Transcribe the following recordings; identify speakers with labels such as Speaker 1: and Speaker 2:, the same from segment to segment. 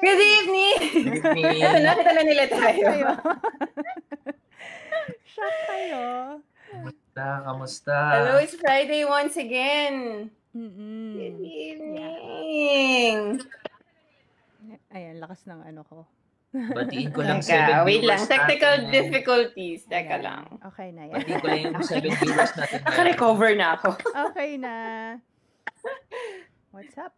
Speaker 1: Good evening!
Speaker 2: Good evening.
Speaker 1: Ito na, kita na nila tayo.
Speaker 3: Shock kayo.
Speaker 2: Kamusta? Kamusta?
Speaker 1: Hello, it's Friday once again.
Speaker 3: Mm-mm.
Speaker 1: Good evening.
Speaker 3: Ayan, lakas ng ano ko.
Speaker 2: Batiin ko lang
Speaker 1: Teka,
Speaker 2: seven
Speaker 1: wait lang. Technical
Speaker 2: natin.
Speaker 1: difficulties. Teka
Speaker 3: Ayan.
Speaker 1: lang.
Speaker 3: Okay na yan.
Speaker 2: Batiin ko lang yung seven viewers natin.
Speaker 1: Naka-recover na ako.
Speaker 3: Okay na. What's up?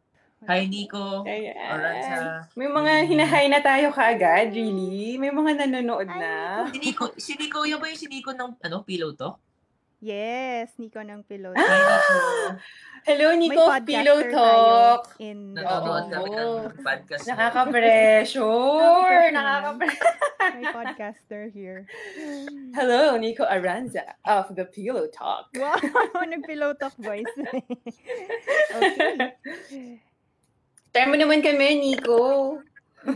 Speaker 2: Hi? Nico.
Speaker 1: Ayan.
Speaker 2: Aranza.
Speaker 1: May mga hinahay na tayo kaagad, really? May mga nanonood na.
Speaker 2: Si Nico, si Nico, yan ba yung si Nico ng ano, pillow to?
Speaker 3: Yes, Nico ng Pillow.
Speaker 2: Nico.
Speaker 1: Hello, Nico,
Speaker 3: podcaster
Speaker 1: Pillow Talk.
Speaker 3: In
Speaker 2: Nanonood
Speaker 1: Oo.
Speaker 2: kami ng podcast.
Speaker 1: Nakaka-pressure
Speaker 3: Nakaka-pressure. May podcaster here.
Speaker 1: Hello, Nico Aranza of the Pillow Talk.
Speaker 3: Wow, nag-pillow talk voice. okay.
Speaker 1: Share mo naman kami, Nico.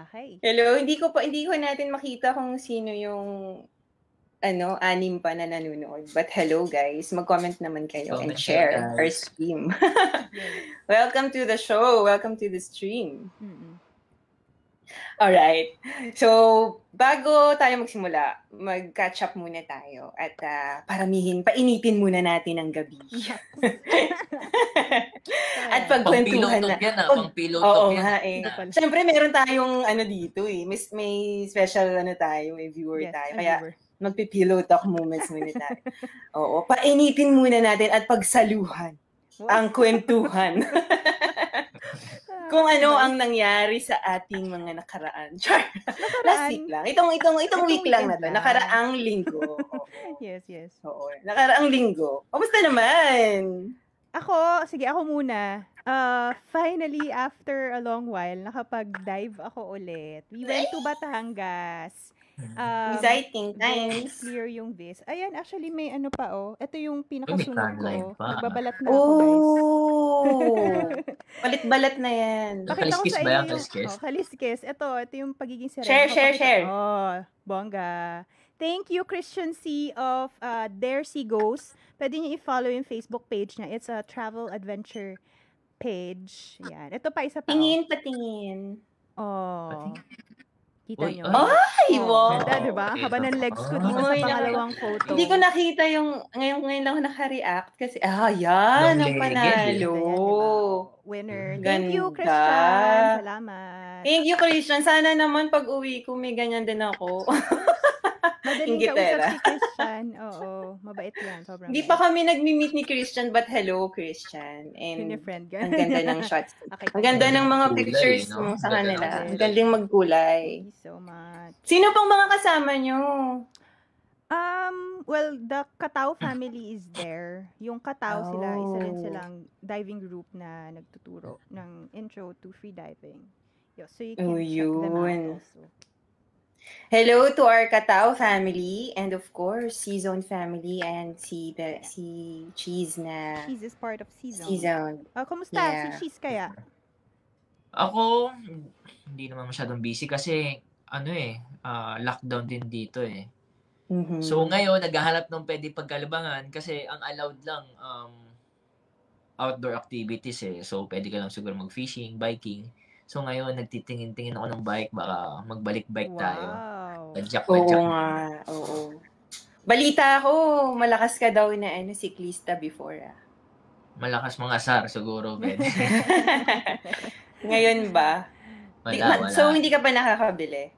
Speaker 3: okay.
Speaker 1: Hello, hindi ko pa hindi ko natin makita kung sino yung ano, anim pa na nanonood. But hello guys, mag-comment naman kayo and
Speaker 2: Comment
Speaker 1: share
Speaker 2: kayo,
Speaker 1: our stream. Welcome to the show. Welcome to the stream.
Speaker 3: Mm-mm.
Speaker 1: All right. So, bago tayo magsimula, mag-catch up muna tayo at ah, paramihin, painitin muna natin ang gabi. at
Speaker 2: Pang pillow
Speaker 1: pagkwentuhan na.
Speaker 2: yan ah.
Speaker 1: Oh,
Speaker 2: Pang pillow
Speaker 1: Oo
Speaker 2: talk yan.
Speaker 1: nga eh.
Speaker 3: Pala.
Speaker 1: Siyempre, meron tayong ano dito eh. May, may special ano tayo, may viewer
Speaker 3: Yes,
Speaker 1: tayo. Kaya
Speaker 3: viewer.
Speaker 1: magpi-pillow talk moments muna tayo. Oo, painitin muna natin at pagsaluhan
Speaker 3: Wow.
Speaker 1: ang kwentuhan. Kung ano ang nangyari sa ating mga nakaraan. Char. Last week lang. Itong itong itong
Speaker 3: Itong
Speaker 1: week lang na to. Nakaraang linggo.
Speaker 3: Yes, yes.
Speaker 1: Oo. Nakaraang linggo. Kamusta naman?
Speaker 3: Ako, sige, ako muna. Uh, finally, after a long while, nakapag-dive ako ulit. We went to Batangas. Um,
Speaker 1: Exciting times.
Speaker 3: clear yung vis. Ayan, actually, may ano pa, oh. Ito yung pinakasunod ko.
Speaker 2: pa.
Speaker 3: Nagbabalat na ako, guys.
Speaker 1: Oh! Balit-balat na yan.
Speaker 3: Pakita ko
Speaker 2: Kaliskis
Speaker 3: sa
Speaker 2: ba
Speaker 3: inyo yung...
Speaker 2: Kaliskis?
Speaker 3: Oh, kaliskis. Ito, ito yung pagiging sereno.
Speaker 1: Share, share,
Speaker 3: Papakita-
Speaker 1: share.
Speaker 3: Oh, bongga. Thank you, Christian C. of uh, There Sea Goes. Pwede niyo i-follow yung Facebook page niya. It's a travel adventure page. Yan. Ito pa, isa pa. oh.
Speaker 1: Tingin, patingin.
Speaker 3: Oh.
Speaker 2: Patingin.
Speaker 3: Kita
Speaker 2: Uy,
Speaker 3: niyo?
Speaker 2: ay.
Speaker 3: Oh,
Speaker 1: wow!
Speaker 3: Ganda, di ba?
Speaker 2: Okay,
Speaker 3: Haba ng legs ko dito sa pangalawang photo.
Speaker 1: Hindi ko nakita yung, ngayon, ngayon lang ako naka-react kasi, ah, yan, ang
Speaker 2: Long-legged,
Speaker 1: panalo.
Speaker 3: Ayan, di ba? Winner. Thank you,
Speaker 1: Ganda.
Speaker 3: Christian. Salamat.
Speaker 1: Thank you, Christian. Sana naman pag uwi ko, may ganyan din ako.
Speaker 3: Madaling kausap si Christian. Oo, mabait yan. Sobrang
Speaker 1: Hindi pa kami nag-meet ni Christian, but hello, Christian. And
Speaker 3: friend
Speaker 1: ang ganda ng shots.
Speaker 3: Okay.
Speaker 1: Ang ganda ng mga
Speaker 2: Kulay,
Speaker 1: pictures
Speaker 2: no?
Speaker 1: mo sa kanila. Ang galing magkulay.
Speaker 3: Thank you so much.
Speaker 1: Sino pang mga kasama nyo?
Speaker 3: Um, well, the Katao family is there. Yung Katao sila, isa rin
Speaker 1: Oh.
Speaker 3: silang diving group na nagtuturo ng intro to free diving. Yo, so you can
Speaker 1: Oh,
Speaker 3: check them out
Speaker 1: yun.
Speaker 3: also.
Speaker 1: Hello to our Katao family and of course, Season family and si, the, si Cheese na
Speaker 3: Cheese is part of season.
Speaker 1: Season.
Speaker 3: Oh, kumusta?
Speaker 1: Yeah.
Speaker 3: Si Cheese kaya?
Speaker 2: Ako, hindi naman masyadong busy kasi ano eh, ah, lockdown din dito eh.
Speaker 1: Mhm.
Speaker 2: So ngayon, naghahanap ng pwede pagkalabangan kasi ang allowed lang um, outdoor activities eh. So pwede ka lang siguro mag-fishing, biking. So ngayon, nagtitingin-tingin ako ng bike, baka magbalik-bike tayo.
Speaker 3: Wow.
Speaker 2: Tadyak,
Speaker 1: Oo
Speaker 2: tadyak.
Speaker 1: nga, oo. Balita ko, malakas ka daw na ano, siklista before ah.
Speaker 2: Malakas mga sar siguro. Pwede.
Speaker 1: Ngayon ba?
Speaker 2: Wala, wala.
Speaker 1: So, hindi ka pa nakakabili?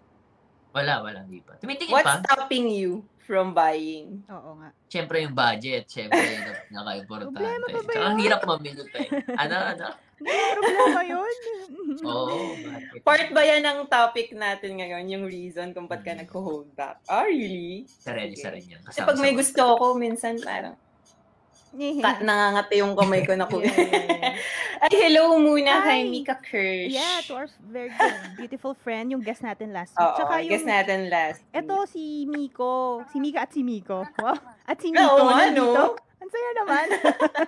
Speaker 2: Wala, wala, hindi pa. Tumitingin
Speaker 1: What's
Speaker 2: pa.
Speaker 1: stopping you from buying?
Speaker 3: Oo nga.
Speaker 2: Siyempre yung budget. Siyempre, yun ang naka-importante.
Speaker 3: Problema pa ba
Speaker 2: Tsaka ang
Speaker 3: yun?
Speaker 2: hirap mamili pa eh. Ano, ano?
Speaker 3: Problema yun.
Speaker 2: Oo. budget.
Speaker 1: Part ba yan ng topic natin ngayon, yung reason kung ba't ka
Speaker 2: Hmm.
Speaker 1: nag-hold back? Ah, really?
Speaker 2: Isa rin, isa rin yan.
Speaker 1: Kasi pag may gusto ako, minsan parang ka- nangangati yung kamay ko na ko.
Speaker 3: Yeah, yeah, yeah.
Speaker 1: Ay, hello muna kay
Speaker 3: Hi.
Speaker 1: Mika Kirsch.
Speaker 3: Yeah, to our very good, beautiful friend, yung guest natin last week.
Speaker 1: Oo,
Speaker 3: Tsaka yung,
Speaker 1: natin last.
Speaker 3: eto si Miko. Si Mika at si Miko. Wow. At si
Speaker 1: Oo
Speaker 3: Miko
Speaker 1: nga,
Speaker 3: nandito.
Speaker 1: no?
Speaker 3: Ang saya naman.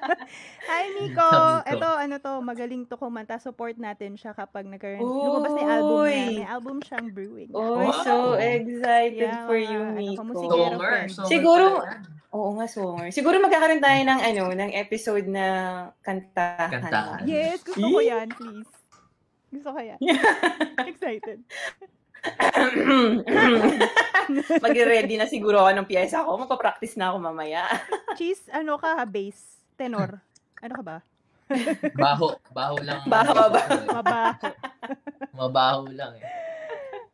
Speaker 3: Hi, Miko.
Speaker 2: Miko.
Speaker 3: Eto, ano to, magaling to kumanta. Support natin siya kapag nagkaroon. Lumabas na album niya. May album siyang brewing.
Speaker 1: Oh,
Speaker 2: Wow.
Speaker 1: so excited
Speaker 3: Yeah,
Speaker 1: for
Speaker 3: mga
Speaker 1: you,
Speaker 3: ano,
Speaker 1: Miko.
Speaker 3: kamusikero
Speaker 2: Songer.
Speaker 1: Siguro-. Oo nga, Songer. Siguro magkakaroon tayo ng ano, ng episode na kantahan.
Speaker 2: Kantahan.
Speaker 3: Yes, gusto ko yan, please. Gusto ko yan. Excited.
Speaker 1: Mag-ready na siguro ako ng pyesa ko. Mapapractice na ako mamaya.
Speaker 3: Cheese, ano ka ha? Bass. Tenor. Ano ka ba?
Speaker 2: Baho. Baho lang.
Speaker 1: Baho, baho.
Speaker 3: Mabaho.
Speaker 2: Mabaho lang eh.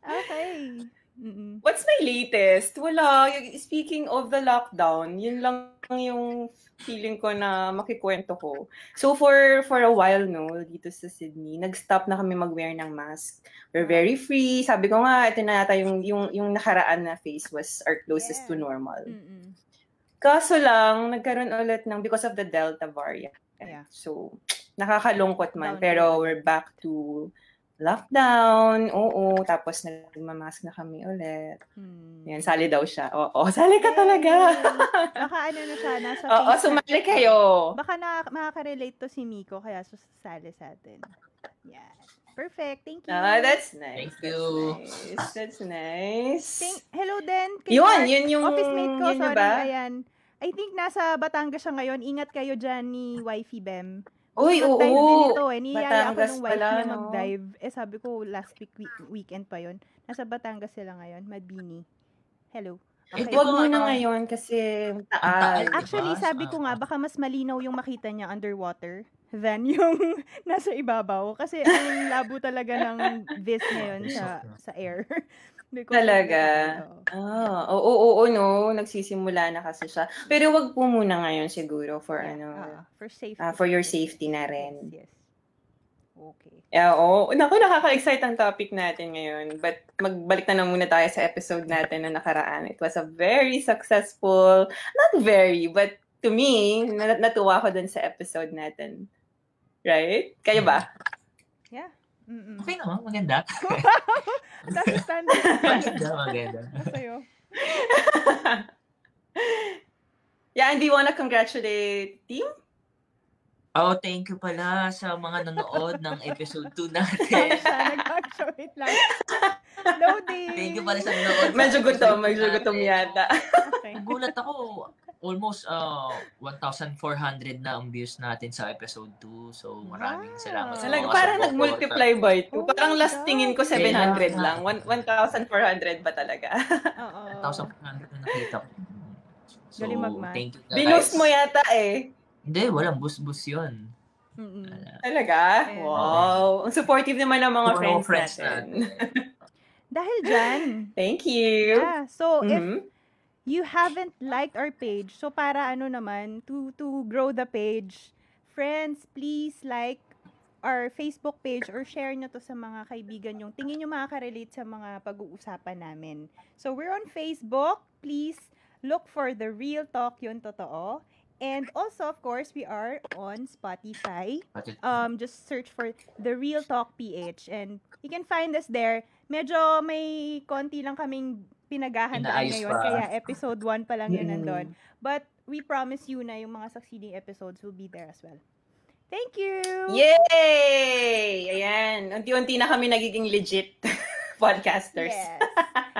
Speaker 3: Okay. Mm-mm.
Speaker 1: What's my latest? Wala. Speaking of the lockdown, yun lang yung feeling ko na makikwento ko. So for for a while no, dito sa Sydney, nag-stop na kami mag-wear ng mask. We're very free. Sabi ko nga, ito na yata yung, yung, yung nakaraan na phase was our closest to normal.
Speaker 3: Mm-mm.
Speaker 1: Kaso lang, nagkaroon ulit ng because of the Delta variant.
Speaker 3: Yeah.
Speaker 1: So, nakakalungkot
Speaker 3: Down
Speaker 1: man. Pero we're back to lockdown. Oo. Tapos nagmamask na kami ulit.
Speaker 3: Hmm.
Speaker 1: Yan, sali daw siya. Oo, sali ka talaga.
Speaker 3: Baka ano na siya, nasa
Speaker 1: Oo,
Speaker 3: Facebook.
Speaker 1: sumali kayo.
Speaker 3: Baka na, makaka-relate to si Miko, kaya susali sa atin. Yeah. Perfect. Thank you.
Speaker 1: Ah, that's nice.
Speaker 2: Thank you.
Speaker 1: That's nice. That's nice.
Speaker 3: Thank, hello din. kay
Speaker 1: Yun, yun yung,
Speaker 3: Office mate ko,
Speaker 1: yun
Speaker 3: sorry,
Speaker 1: ba?
Speaker 3: ayan. I think nasa Batangas siya ngayon. Ingat kayo dyan ni Wifey Bem.
Speaker 1: Uy,
Speaker 3: Mag-dive din
Speaker 1: oo.
Speaker 3: ito eh. Niyaya ako
Speaker 1: Batangas
Speaker 3: ng wife
Speaker 1: pala,
Speaker 3: niya
Speaker 1: no?
Speaker 3: mag-dive. Eh sabi ko last week, week- weekend pa yon. Nasa Batangas sila ngayon. Madbini. Hello.
Speaker 2: Eh,
Speaker 3: Okay.
Speaker 1: Huwag
Speaker 2: ba,
Speaker 1: muna
Speaker 2: ano,
Speaker 1: ngayon kasi
Speaker 2: taal?
Speaker 3: Actually, sabi ko nga,
Speaker 2: Ah.
Speaker 3: baka mas malinaw yung makita niya underwater than yung nasa ibabaw. Kasi ang labo talaga ng vis ngayon sa sa air. Of the-
Speaker 1: Talaga?
Speaker 3: Oo.
Speaker 1: Ah, oo, oo, oo, no. Nagsisimula na kasi siya. Pero wag po muna ngayon siguro for
Speaker 3: Yeah,
Speaker 1: ano,
Speaker 3: ah, for safety.
Speaker 1: ah, for your safety na rin.
Speaker 3: Yes. Okay.
Speaker 1: Yeah, oo. Naku, nakaka-excite ang topic natin ngayon. But magbalik na lang muna tayo sa episode natin na nakaraan. It was a very successful, not very, but to me, na- natuwa ko dun sa episode natin. Right? Kayo ba?
Speaker 3: Mm-mm.
Speaker 2: Okay naman, maganda.
Speaker 3: That's standard.
Speaker 2: maganda, maganda.
Speaker 3: Sa'yo.
Speaker 1: Yeah, and you wanna congratulate team?
Speaker 2: Oh, thank you pala sa mga nanood ng episode 2
Speaker 3: Ano
Speaker 2: natin.
Speaker 3: it lang. Loading.
Speaker 2: Thank you pala sa nanood.
Speaker 1: Medyo gutom, medyo
Speaker 2: 2
Speaker 1: gutom yata.
Speaker 3: Okay.
Speaker 2: Gulat ako, almost uh, 1,400 na ang views natin sa episode 2. So, maraming
Speaker 3: Wow.
Speaker 2: salamat sa
Speaker 1: Talaga,
Speaker 2: mga
Speaker 1: parang nag-multiply by
Speaker 3: Oh
Speaker 1: 2. Parang
Speaker 3: my
Speaker 1: last tingin ko 700
Speaker 2: Kaya-
Speaker 1: lang. One- 1,400 ba talaga?
Speaker 3: Oo.
Speaker 2: 1,400 na nakita ko. So,
Speaker 3: Galing mag-math.
Speaker 2: thank you guys.
Speaker 1: Binoost mo yata eh.
Speaker 2: Hindi, walang bus-bus yun.
Speaker 3: Mm-mm.
Speaker 1: Talaga?
Speaker 3: Yeah.
Speaker 1: Wow. Ang supportive naman ng mga
Speaker 2: Mga
Speaker 1: friends,
Speaker 2: friends
Speaker 1: natin.
Speaker 3: Dahil dyan,
Speaker 1: Thank you.
Speaker 3: yeah, so if
Speaker 1: Mhm.
Speaker 3: You haven't liked our page, so para ano naman, to, to grow the page, friends, please like our Facebook page or share nyo to sa mga kaibigan yung tingin nyo makaka-relate sa mga pag-uusapan namin. So, we're on Facebook. Please look for The Real Talk Yun Totoo. And also, of course, we are on Spotify. Um, just search for The Real Talk PH and you can find us there. Medyo may konti lang kaming pinaghahandaan
Speaker 2: Inaayos
Speaker 3: ngayon,
Speaker 2: pa.
Speaker 3: kaya episode 1 pa lang yun
Speaker 1: Mm.
Speaker 3: nandun. But we promise you na yung mga succeeding episodes will be there as well. Thank you!
Speaker 1: Yay! Ayan. Unti-unti na kami nagiging legit podcasters.
Speaker 3: Yes.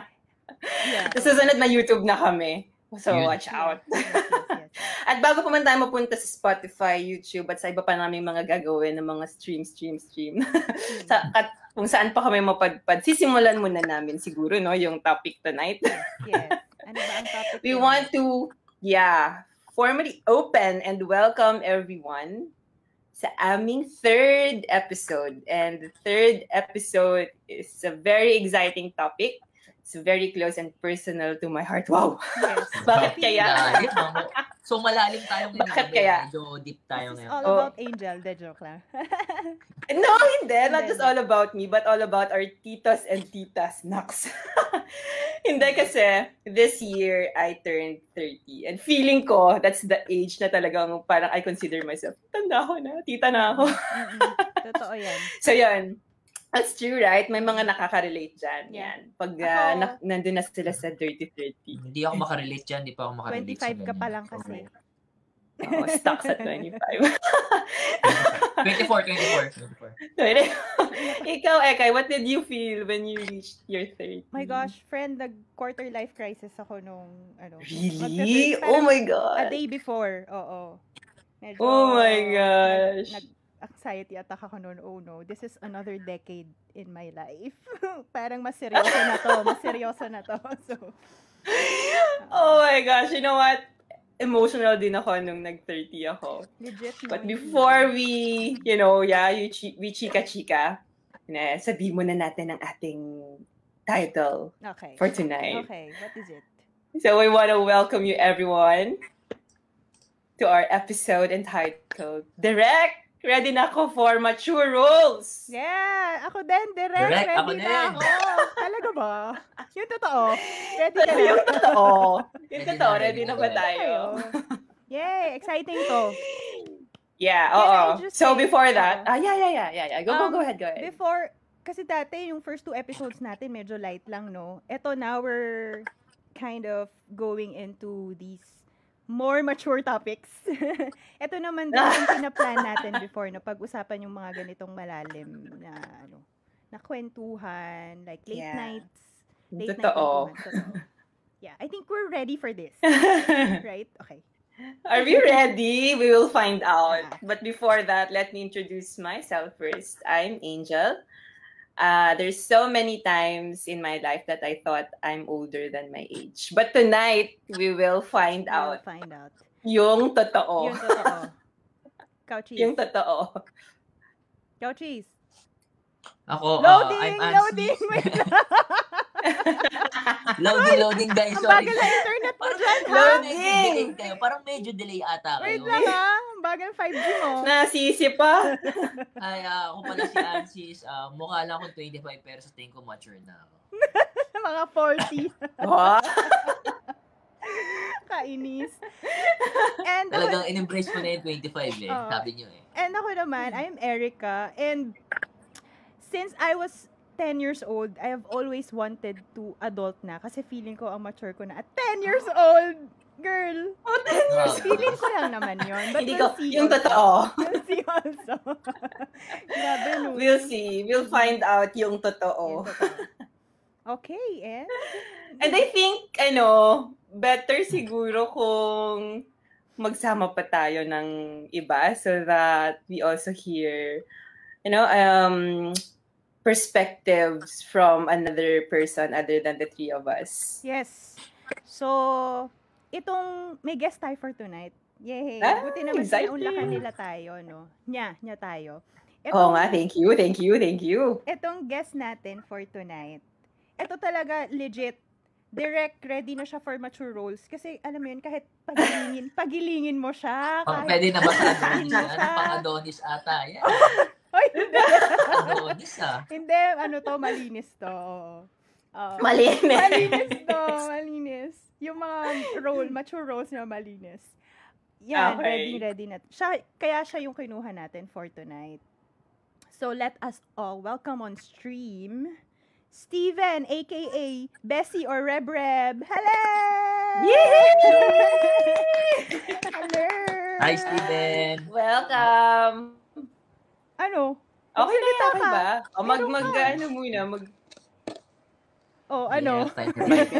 Speaker 3: yeah.
Speaker 1: Sa susunod na YouTube na kami. So,
Speaker 2: Yun.
Speaker 1: watch out.
Speaker 3: Yes, yes, yes.
Speaker 1: At bago pa man tayo mapunta sa Spotify, YouTube, at sa iba pa namin mga gagawin ng mga stream, stream, stream. sa, mm. at kung saan pa kami mapadpad, sisimulan muna namin siguro, no, yung topic tonight.
Speaker 3: yes. Ano ba ang topic?
Speaker 1: We want to, yeah, formally open and welcome everyone sa aming third episode. And the third episode is a very exciting topic. It's very close and personal to my heart. Wow!
Speaker 3: Yes.
Speaker 1: Bakit
Speaker 3: Happy
Speaker 1: kaya?
Speaker 2: No? So, malalim tayo ngayon.
Speaker 1: Bakit
Speaker 2: gabi.
Speaker 1: kaya?
Speaker 2: Medyo deep tayo ngayon.
Speaker 3: all
Speaker 1: Oh.
Speaker 3: about Angel. De joke lang.
Speaker 1: No, hindi. Not just all about me, but all about our titos and titas. Naks. hindi kasi, this year, I turned 30. And feeling ko, that's the age na talagang parang I consider myself, tanda ko na, tita na ako.
Speaker 3: Totoo yan.
Speaker 1: So, yun. That's true, right? May mga nakaka-relate dyan. Yan. Pag
Speaker 3: Ako-
Speaker 1: uh, na- nandun na sila sa 30-30.
Speaker 2: Hindi ako makarelate dyan. Hindi pa ako makarelate
Speaker 3: 25
Speaker 2: sa
Speaker 3: ka
Speaker 2: ganyan.
Speaker 3: pa lang kasi.
Speaker 1: Oo, stuck sa 25.
Speaker 2: 24, 24, 24.
Speaker 1: Ikaw, Ekay, what did you feel when you reached your 30?
Speaker 3: My gosh, friend, nag-quarter life crisis ako nung, ano.
Speaker 1: Really? Oh
Speaker 3: parang
Speaker 1: my God.
Speaker 3: A day before, oo. Medyo,
Speaker 1: Oh my gosh.
Speaker 3: Nag, anxiety attack ako noon. Oh no, this is another decade in my life. Parang mas seryoso na to. Mas seryoso na to. So,
Speaker 1: oh my gosh, you know what? Emotional din ako nung nag-30 ako.
Speaker 3: legit.
Speaker 1: But before we, you know, yeah, you chi- we chika-chika, na sabi mo na natin ang ating title
Speaker 3: Okay.
Speaker 1: for tonight.
Speaker 3: Okay, what is it?
Speaker 1: So we want to welcome you everyone to our episode entitled Direct! Ready na ako for mature roles!
Speaker 3: Yeah! Ako din, direct.
Speaker 2: Direct,
Speaker 3: ready
Speaker 2: ako
Speaker 3: na
Speaker 2: din.
Speaker 3: ako. Talaga ba? Yung totoo. Ready ka na?
Speaker 1: yung totoo. Yung
Speaker 2: Ready
Speaker 1: totoo,
Speaker 2: na,
Speaker 1: ready
Speaker 2: ready
Speaker 1: na
Speaker 2: na
Speaker 1: ba
Speaker 2: tayo.
Speaker 1: tayo?
Speaker 3: Yay! Exciting to.
Speaker 1: Yeah, oo. So
Speaker 3: say-
Speaker 1: before that,
Speaker 3: Oo.
Speaker 1: ah, yeah, yeah, yeah, yeah, yeah. Go, go,
Speaker 3: Um,
Speaker 1: go ahead, go ahead.
Speaker 3: Before, kasi dati yung first two episodes natin medyo light lang, no? Ito now we're kind of going into these more mature topics. Ito naman din yung pinaplan natin before, no? Pag-usapan yung mga ganitong malalim na, ano, na kwentuhan, like late
Speaker 1: Yeah.
Speaker 3: nights. Late night
Speaker 1: Totoo.
Speaker 3: totoo. Yeah, I think we're ready for this. Right? Okay.
Speaker 1: Are we ready? We will find out. But before that, let me introduce myself first. I'm Angel. Uh, there's so many times in my life that I thought I'm older than my age. But tonight, we will find
Speaker 3: We'll
Speaker 1: out
Speaker 3: find out.
Speaker 1: yung totoo.
Speaker 3: Yung totoo. Couchies.
Speaker 1: Yung totoo.
Speaker 3: Couchies.
Speaker 2: Ako, uh, I'm
Speaker 3: loading!
Speaker 2: Ansis.
Speaker 3: Wait lang.
Speaker 2: loading, loading guys.
Speaker 3: Ang
Speaker 2: Sorry.
Speaker 3: bagal na internet mo dyan,
Speaker 1: Loading!
Speaker 2: kayo. Parang medyo delay ata
Speaker 3: Wait
Speaker 2: kayo.
Speaker 3: lang, ha? Ang bagal 5G mo.
Speaker 1: Nasisi pa.
Speaker 2: Ay, ah, ako pala si Ansis. Ah, mukha lang akong 25 pero sa tingin ko mature na ako.
Speaker 3: Mga 40.
Speaker 1: Wow.
Speaker 3: Kainis. And ako,
Speaker 2: Talagang in-embrace ko na yung 25 eh.
Speaker 3: Oo.
Speaker 2: Sabi niyo eh.
Speaker 3: and ako naman, I'm Erica. And since I was 10 years old, I have always wanted to adult na kasi feeling ko ang mature ko na at 10 years old. Girl,
Speaker 1: Oh, ten years.
Speaker 2: Grabe.
Speaker 3: feeling ko lang naman yun. But
Speaker 1: Hindi
Speaker 3: we'll
Speaker 1: ko,
Speaker 3: see
Speaker 1: yung
Speaker 3: also.
Speaker 1: totoo.
Speaker 3: We'll see also. Grabe, no?
Speaker 1: We'll see. We'll find out yung
Speaker 3: Yung
Speaker 1: totoo.
Speaker 3: totoo. Okay, and?
Speaker 1: And I think, ano, better siguro kung magsama pa tayo ng iba so that we also hear, you know, um, perspectives from another person other than the three of us.
Speaker 3: Yes. So, itong may guest tayo for tonight. Yay!
Speaker 1: Ah,
Speaker 3: Buti naman
Speaker 1: exciting.
Speaker 3: sinaunlakan nila tayo, no? Nya, nya tayo.
Speaker 1: Oo nga, thank you, thank you, thank you.
Speaker 3: Itong guest natin for tonight, ito talaga legit, direct ready na siya for mature roles. Kasi, alam mo yun, kahit pagilingin, pagilingin mo siya.
Speaker 2: Pang,
Speaker 3: Kahit,
Speaker 2: pwede na ba sa Adonis? Ano
Speaker 3: siya.
Speaker 2: pang Adonis ata? Yan.
Speaker 3: Ay, hindi.
Speaker 2: Adonis ah.
Speaker 3: hindi, ano to, malinis to. Oo.
Speaker 1: Malinis.
Speaker 3: malinis to, malinis. Yung mga role, mature roles na malinis. Yan,
Speaker 1: Okay.
Speaker 3: ready, ready na. Siya, kaya siya yung kinuha natin for tonight. So, let us all welcome on stream, Steven, aka Bessie or Reb Reb. Hello! Hello!
Speaker 2: Hi, Steven.
Speaker 1: Welcome.
Speaker 3: Ano?
Speaker 1: Okay na,
Speaker 3: Magsalita
Speaker 1: okay
Speaker 3: ka.
Speaker 1: ba? O, mag,
Speaker 3: Meron
Speaker 1: mag,
Speaker 3: ka.
Speaker 1: ano muna, mag,
Speaker 3: Oh, ano?
Speaker 2: Na.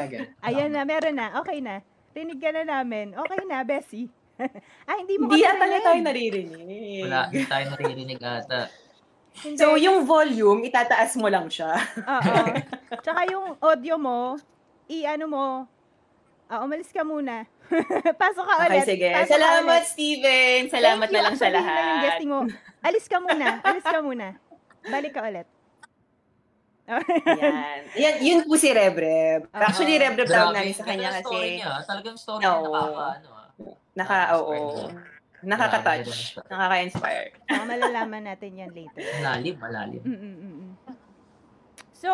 Speaker 3: Ayan na, meron na. Okay na. Rinig ka na namin. Okay na, Bessie. ah, hindi mo
Speaker 1: hindi na
Speaker 3: rinig.
Speaker 1: tayo naririnig.
Speaker 2: Wala, hindi tayo naririnig ata.
Speaker 3: Hindi.
Speaker 1: So, yung volume, itataas mo lang siya.
Speaker 3: Oo. Tsaka yung audio mo, i-ano mo, ah, umalis ka muna. Pasok ka
Speaker 1: Okay,
Speaker 3: ulit.
Speaker 1: sige.
Speaker 3: Pasok
Speaker 1: Salamat,
Speaker 3: ulit.
Speaker 1: Steven. Salamat
Speaker 3: Thank
Speaker 1: na lang sa
Speaker 3: na yung
Speaker 1: lahat.
Speaker 3: guesting mo. Alis ka muna. Alis ka muna. Balik ka ulit.
Speaker 1: Yan. Yan, yun po si Rebreb.
Speaker 3: Oo.
Speaker 1: Actually, Rebreb tawag namin sa kanya
Speaker 2: ng story
Speaker 1: kasi
Speaker 2: niya. Talagang story
Speaker 1: Oo.
Speaker 2: niya nakaka, ano ah.
Speaker 1: naka, oo. Nakaka-touch.
Speaker 2: Grabe,
Speaker 1: Nakaka-inspire.
Speaker 3: Baka malalaman natin yan later.
Speaker 2: Malalim, malalim.
Speaker 3: Mm, mm, mm, mm. So,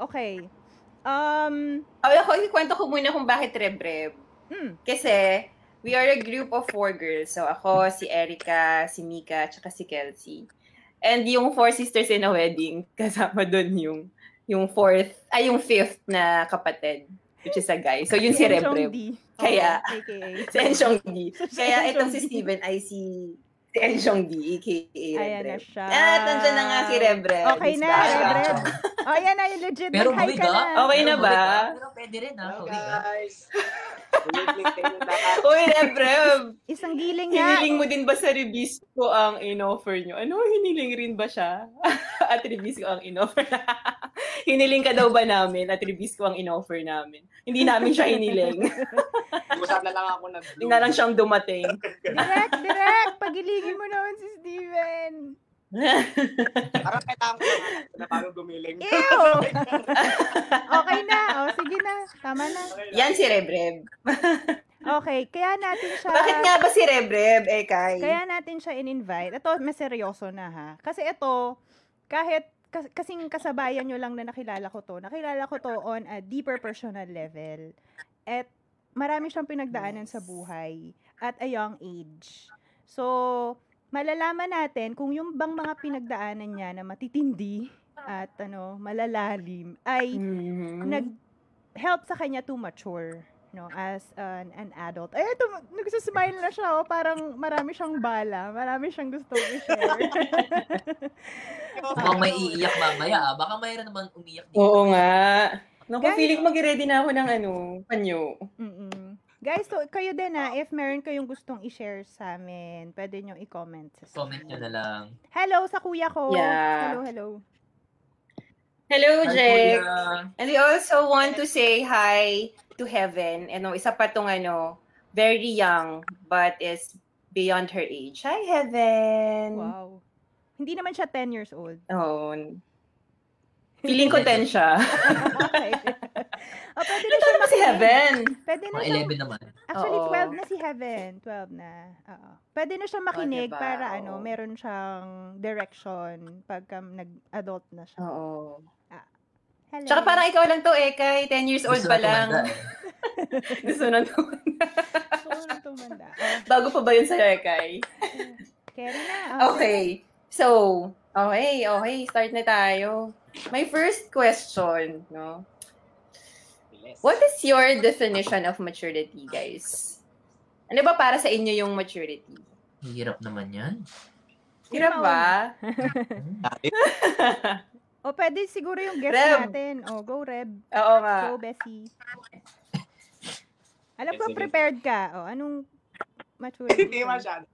Speaker 3: okay. Um,
Speaker 1: Oh, ako, ikwento ko muna kung bakit Rebreb.
Speaker 3: mm,
Speaker 1: Kasi, we are a group of four girls. So, ako, si Erica, si Mika, tsaka si Kelsey. And yung four sisters in a wedding, kasama doon yung yung fourth, ay yung fifth na kapatid, which is a guy. So, yun si Rebreb. Kaya-
Speaker 3: Oo, AKA.
Speaker 1: Si Enchong D. Kaya itong si. Steven ay si si Enchong D, aka
Speaker 3: Ayan na siya.
Speaker 1: At nandiyan na nga si Rebreb.
Speaker 3: Okay
Speaker 1: He's
Speaker 3: na,
Speaker 1: back.
Speaker 3: Rebreb. Oh, yan na yung legit.
Speaker 2: Pero buwig
Speaker 3: ka
Speaker 2: ah.
Speaker 3: na.
Speaker 1: Okay na ba?
Speaker 2: Pero pwede rin ah.
Speaker 4: Hello
Speaker 2: ah.
Speaker 4: guys!
Speaker 1: Uy, Reb.
Speaker 3: Isang giling nga.
Speaker 1: Hiniling mo din ba sa Ribisco ang in-offer nyo? Ano, hiniling rin ba siya? at Ribisco ang in-offer. hiniling ka daw ba namin at Ribisco ang in-offer namin? Hindi namin siya hiniling.
Speaker 4: Usap na lang ako ng
Speaker 1: Hindi na lang siyang dumating.
Speaker 3: Direct, direct. Pagilingin mo naman si Steven.
Speaker 4: Parang kailangan ko na, na bago gumiling.
Speaker 3: Ew! Okay na. O, sige na. Tama na.
Speaker 1: Yan si Reb, Reb.
Speaker 3: Okay, kaya natin siya...
Speaker 1: Bakit nga ba si Reb, Reb, eh, Kai?
Speaker 3: Kaya natin siya in-invite. Ito, mas seryoso na ha. Kasi ito, kahit kas- kasing kasabayan nyo lang na nakilala ko to, nakilala ko to on a deeper personal level. At marami siyang pinagdaanan sa buhay at a young age. So, malalaman natin kung yung bang mga pinagdaanan niya na matitindi at ano, malalalim ay
Speaker 1: Mhm.
Speaker 3: nag-help sa kanya to mature no as an, an adult. Ay, ito, nagsasmile na siya, oh, parang marami siyang bala, marami siyang gusto i-share.
Speaker 2: Mukhang may iiyak mamaya ah. Baka mayroon naman umiyak dito.
Speaker 1: Oo nga. Naku,
Speaker 3: Guys-
Speaker 1: feeling mag-ready na ako ng ano, panyo.
Speaker 3: Mm-mm. Guys, so kayo din ah, if meron kayong gustong i-share sa amin, pwede nyo i-comment. Sa
Speaker 2: Comment nyo na lang.
Speaker 3: Hello sa kuya ko.
Speaker 1: Yeah.
Speaker 3: Hello, hello.
Speaker 1: Hello,
Speaker 2: Hi,
Speaker 1: Jake.
Speaker 2: Kuya.
Speaker 1: And we also want to say hi to Heaven. Ano, isa pa tong ano, very young, but is beyond her age. Hi, Heaven.
Speaker 3: Wow. Hindi naman siya 10 years old.
Speaker 1: Oh. Feeling ko 10 siya.
Speaker 3: okay. oh, pwede na siya
Speaker 1: si. Heaven.
Speaker 3: Pwede na
Speaker 2: Mga
Speaker 3: siya
Speaker 2: 11 naman.
Speaker 3: Actually,
Speaker 1: Oo.
Speaker 3: 12 na si Heaven. 12 na. Oo. Pwede na siya makinig
Speaker 1: diba?
Speaker 3: para ano,
Speaker 1: Oo.
Speaker 3: meron siyang direction pagka nag-adult na siya.
Speaker 1: Oo.
Speaker 3: Hello.
Speaker 1: Tsaka parang ikaw lang to eh, kay 10 years old
Speaker 2: Gusto
Speaker 1: pa lang.
Speaker 2: eh.
Speaker 1: Gusto na tumanda.
Speaker 3: Gusto na tumanda. Oh,
Speaker 1: Bago pa ba yun sa'yo, Kai?
Speaker 3: carry na.
Speaker 1: Okay. So, okay, okay. Start na tayo. My first question, no? What is your definition of maturity, guys? Ano ba para sa inyo yung maturity?
Speaker 2: Hirap naman yan.
Speaker 1: Hirap ba?
Speaker 3: O, pwede siguro yung guest
Speaker 1: Reb.
Speaker 3: natin. O, go, Reb.
Speaker 1: Oo nga.
Speaker 3: Go, Bessie. Alam ko, prepared ka. O, anong maturity?
Speaker 4: Hindi masyado.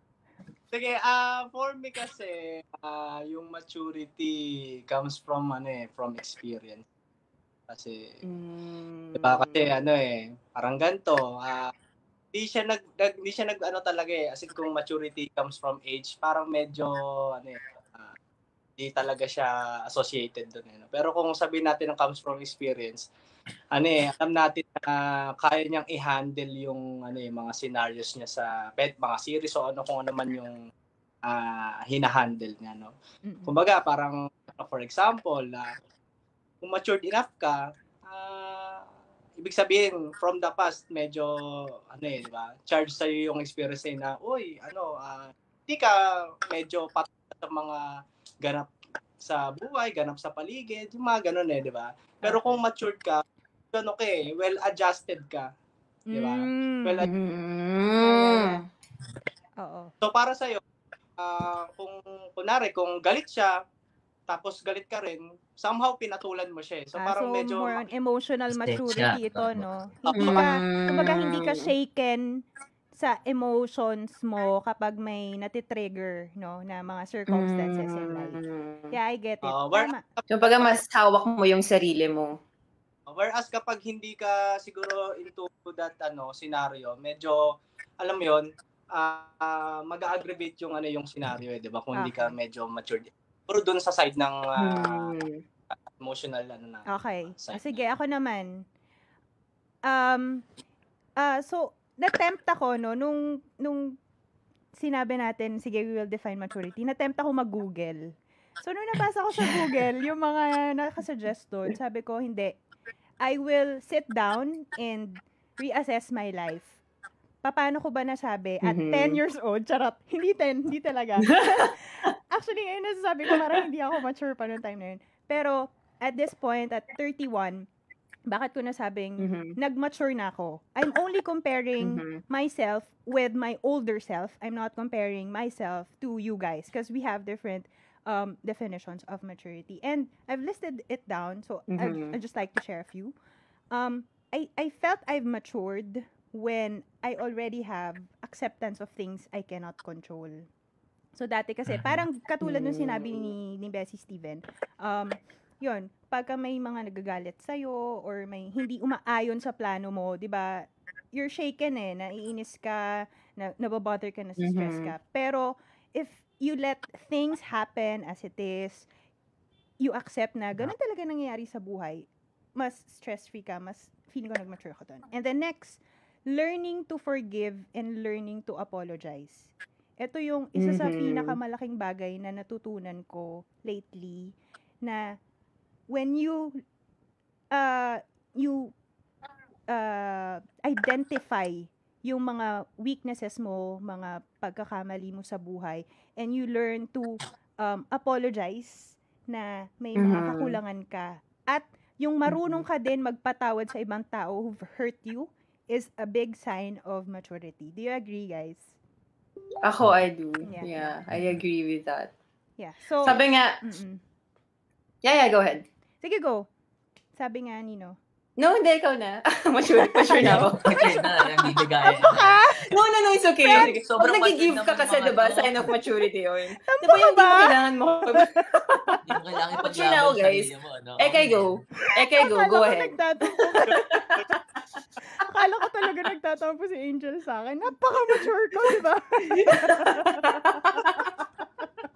Speaker 4: Sige, ah for me kasi, ah yung maturity comes from, ano eh, from experience. Kasi,
Speaker 1: Mm.
Speaker 4: diba, kasi ano eh, parang ganito, ah di siya nag, nag di siya nag ano talaga eh, as in kung maturity comes from age, parang medyo ano eh, di talaga siya associated doon eh. no? Pero kung sabihin natin na comes from experience, ano eh, alam natin na kaya niyang i-handle yung ano eh, mga scenarios niya sa pet, mga series o ano kung ano man yung ah, hinahandle niya, no? Kumbaga, parang, for example, na kung matured enough ka, ah, ibig sabihin, from the past, medyo, ano eh, di ba? Charge sa'yo yung experience eh na, uy, ano, hindi ka medyo pat sa mga ganap sa buhay, ganap sa paligid, yung mga ganun eh, di ba? Pero kung matured ka, ano ka eh, well-adjusted ka. Di ba?
Speaker 3: Mm.
Speaker 4: Well,
Speaker 1: Mm.
Speaker 3: Oo.
Speaker 4: So para sa iyo, kung kunari kung galit siya, tapos galit ka rin, somehow pinatulan mo siya. eh. So
Speaker 3: Ah,
Speaker 4: parang
Speaker 3: so,
Speaker 4: medyo
Speaker 3: more on emotional maturity
Speaker 2: siya.
Speaker 3: ito, no? Hindi ka, kumbaga, hindi ka
Speaker 1: Mm.
Speaker 3: shaken sa emotions mo kapag may natitrigger, no, na mga circumstances in life.
Speaker 1: Mm.
Speaker 3: Yeah, I get it.
Speaker 4: Ah, where-
Speaker 3: Tama.
Speaker 1: So, baga mas hawak mo yung sarili mo.
Speaker 4: Whereas kapag hindi ka siguro into that ano scenario, medyo alam mo 'yon, ah mag-aggravate yung ano yung scenario eh, 'di ba? Kung hindi ka
Speaker 3: Okay.
Speaker 4: medyo matured. Pero doon sa side ng ah,
Speaker 1: Mm.
Speaker 4: emotional ano na.
Speaker 3: Okay.
Speaker 4: side
Speaker 3: Ah, sige, ako naman. Um, ah so, na-tempt ako, no, nung, nung sinabi natin, sige, we will define maturity, na-tempt ako mag-google. So, nung nabasa ko sa Google, yung mga nakasuggest doon, sabi ko, hindi. I will sit down and reassess my life. Paano ko ba nasabi? At
Speaker 1: Mhm.
Speaker 3: 10 years old, charot. Hindi 10, hindi talaga. Actually, ngayon nasasabi ko, parang hindi ako mature pa noong time na yun. Pero, at this point, at 31, bakit ko nasabing,
Speaker 1: Mhm.
Speaker 3: nag-mature na ako? I'm only comparing
Speaker 1: Mhm.
Speaker 3: myself with my older self. I'm not comparing myself to you guys because we have different um, definitions of maturity. And I've listed it down, so I'd,
Speaker 1: Mhm.
Speaker 3: I'd just like to share a few. Um, I, I felt I've matured when I already have acceptance of things I cannot control. So dati kasi,
Speaker 2: Mhm.
Speaker 3: parang katulad nung
Speaker 1: Mm.
Speaker 3: sinabi ni, ni Bessie Steven, um, yun, pagka may mga nagagalit sa'yo or may hindi umaayon sa plano mo, di ba, you're shaken eh, naiinis ka, na, nababother ka, nasistress
Speaker 1: Mhm.
Speaker 3: ka. Pero, if you let things happen as it is, you accept na ganun talaga nangyayari sa buhay, mas stress-free ka, mas feeling ko nag-mature ka dun. And then next, learning to forgive and learning to apologize. Ito yung isa sa
Speaker 1: Mhm.
Speaker 3: pinakamalaking bagay na natutunan ko lately na when you uh, you uh, identify yung mga weaknesses mo, mga pagkakamali mo sa buhay, and you learn to um, apologize na may mga
Speaker 1: Mhm.
Speaker 3: kakulangan ka. At yung marunong ka din magpatawad sa ibang tao who've hurt you is a big sign of maturity. Do you agree, guys?
Speaker 1: Ako, I do.
Speaker 3: Yeah.
Speaker 1: Yeah, I agree with that.
Speaker 3: Yeah. So,
Speaker 1: Sabi nga,
Speaker 3: mm-mm.
Speaker 1: yeah, yeah, go ahead.
Speaker 3: sige go. Sabi nga, Nino.
Speaker 1: No, hindi, ikaw na. mature, mature na ako.
Speaker 2: Okay na, nagbibigay.
Speaker 1: No, no, no, it's okay.
Speaker 2: Friend,
Speaker 1: Sige. Pag
Speaker 2: sobrang
Speaker 1: nag-give
Speaker 2: mature
Speaker 1: ka kasi, diba,
Speaker 2: to.
Speaker 1: sign of maturity yun.
Speaker 3: Tama
Speaker 1: Di ba yung
Speaker 3: ka
Speaker 1: hindi
Speaker 3: ba?
Speaker 1: mo kailangan mo?
Speaker 2: Hindi mo kailangan
Speaker 1: Mature ako, guys.
Speaker 2: sarili mo, ano?
Speaker 1: eh, kay go. Eh, kay go. Go ahead.
Speaker 3: Akala ko talaga nagtatampo si Angel sa akin. Napaka-mature ko, di ba?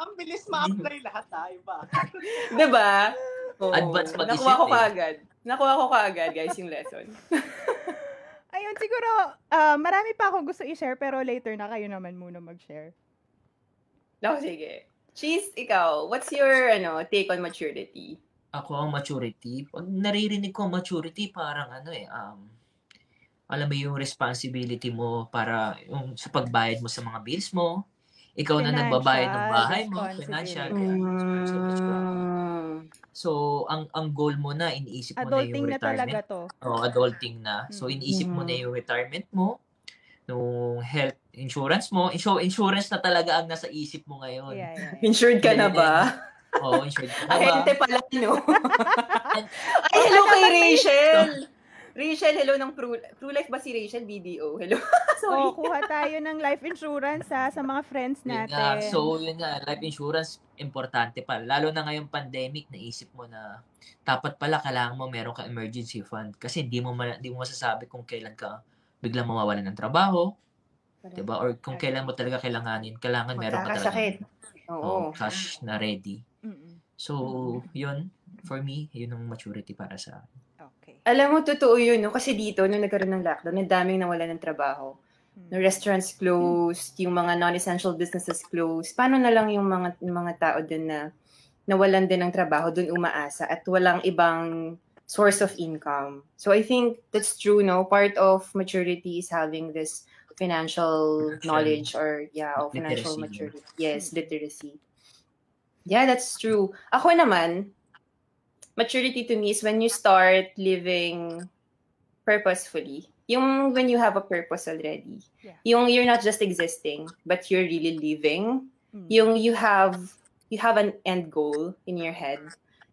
Speaker 4: Ang bilis ma-apply lahat tayo ba?
Speaker 1: Diba? Oo.
Speaker 2: Advance mag-isip
Speaker 1: Nakuha ko
Speaker 2: eh.
Speaker 1: kaagad. Nakuha ko kaagad, guys, yung lesson.
Speaker 3: Ayun, siguro, ah, marami pa akong gusto i-share, pero later na kayo naman muna mag-share.
Speaker 1: No, sige. Cheese, ikaw, what's your ano take on maturity?
Speaker 2: Ako ang maturity. Pag naririnig ko maturity, parang ano eh, um, alam mo yung responsibility mo para yung sa pagbayad mo sa mga bills mo, ikaw na nagbabayad ng bahay mo, financial.
Speaker 1: Mm.
Speaker 2: So, ang ang goal mo na, iniisip mo na
Speaker 3: Adulting
Speaker 2: yung
Speaker 3: na talaga
Speaker 2: retirement.
Speaker 3: to.
Speaker 2: Oh, adulting na. So,
Speaker 3: Mm.
Speaker 2: iniisip mo na
Speaker 1: Mhm.
Speaker 2: yung retirement mo, yung health insurance mo. Insu- insurance na talaga ang nasa isip mo ngayon.
Speaker 3: Yeah, yeah, yeah.
Speaker 1: Insured ka na ba?
Speaker 2: Oo, insured ka na ba?
Speaker 1: Ahente pala, no? Ay, hello kay Rachel! Rachel, hello ng True, True Life ba si Rachel? BDO. Hello. Sorry.
Speaker 3: Oh, kuha tayo ng life insurance ha, sa mga friends
Speaker 2: Yun
Speaker 3: natin.
Speaker 2: nga. So, yun nga, life insurance, importante pa. Lalo na ngayong pandemic, naisip mo na dapat pala kailangan mo meron ka emergency fund. Kasi hindi mo, ma- hindi mo masasabi kung kailan ka biglang mawawalan ng trabaho, di ba? Or kung kailan mo talaga kailanganin, kailangan meron ka
Speaker 1: Magkakasakit.
Speaker 2: talaga
Speaker 1: Oo.
Speaker 2: oh, cash na ready.
Speaker 3: Mm-mm.
Speaker 2: So, yun, for me, yun ang maturity para sa akin.
Speaker 1: Alam mo, totoo yun, no? Kasi dito, nung nagkaroon ng lockdown, ang daming nawalan ng trabaho.
Speaker 3: Mm.
Speaker 1: No restaurants closed, yung mga non-essential businesses closed. Paano na lang yung mga yung mga tao din na nawalan din ng trabaho, dun umaasa at walang ibang source of income. So I think that's true, no? Part of maturity is having this financial
Speaker 2: Financial
Speaker 1: knowledge or yeah, or financial
Speaker 2: literacy.
Speaker 1: maturity. Yes, literacy. Yeah, that's true. Ako naman, maturity to me is when you start living purposefully. Yung when you have a purpose already.
Speaker 3: Yeah.
Speaker 1: Yung you're not just existing, but you're really living.
Speaker 3: Mm.
Speaker 1: Yung you have you have an end goal in your head.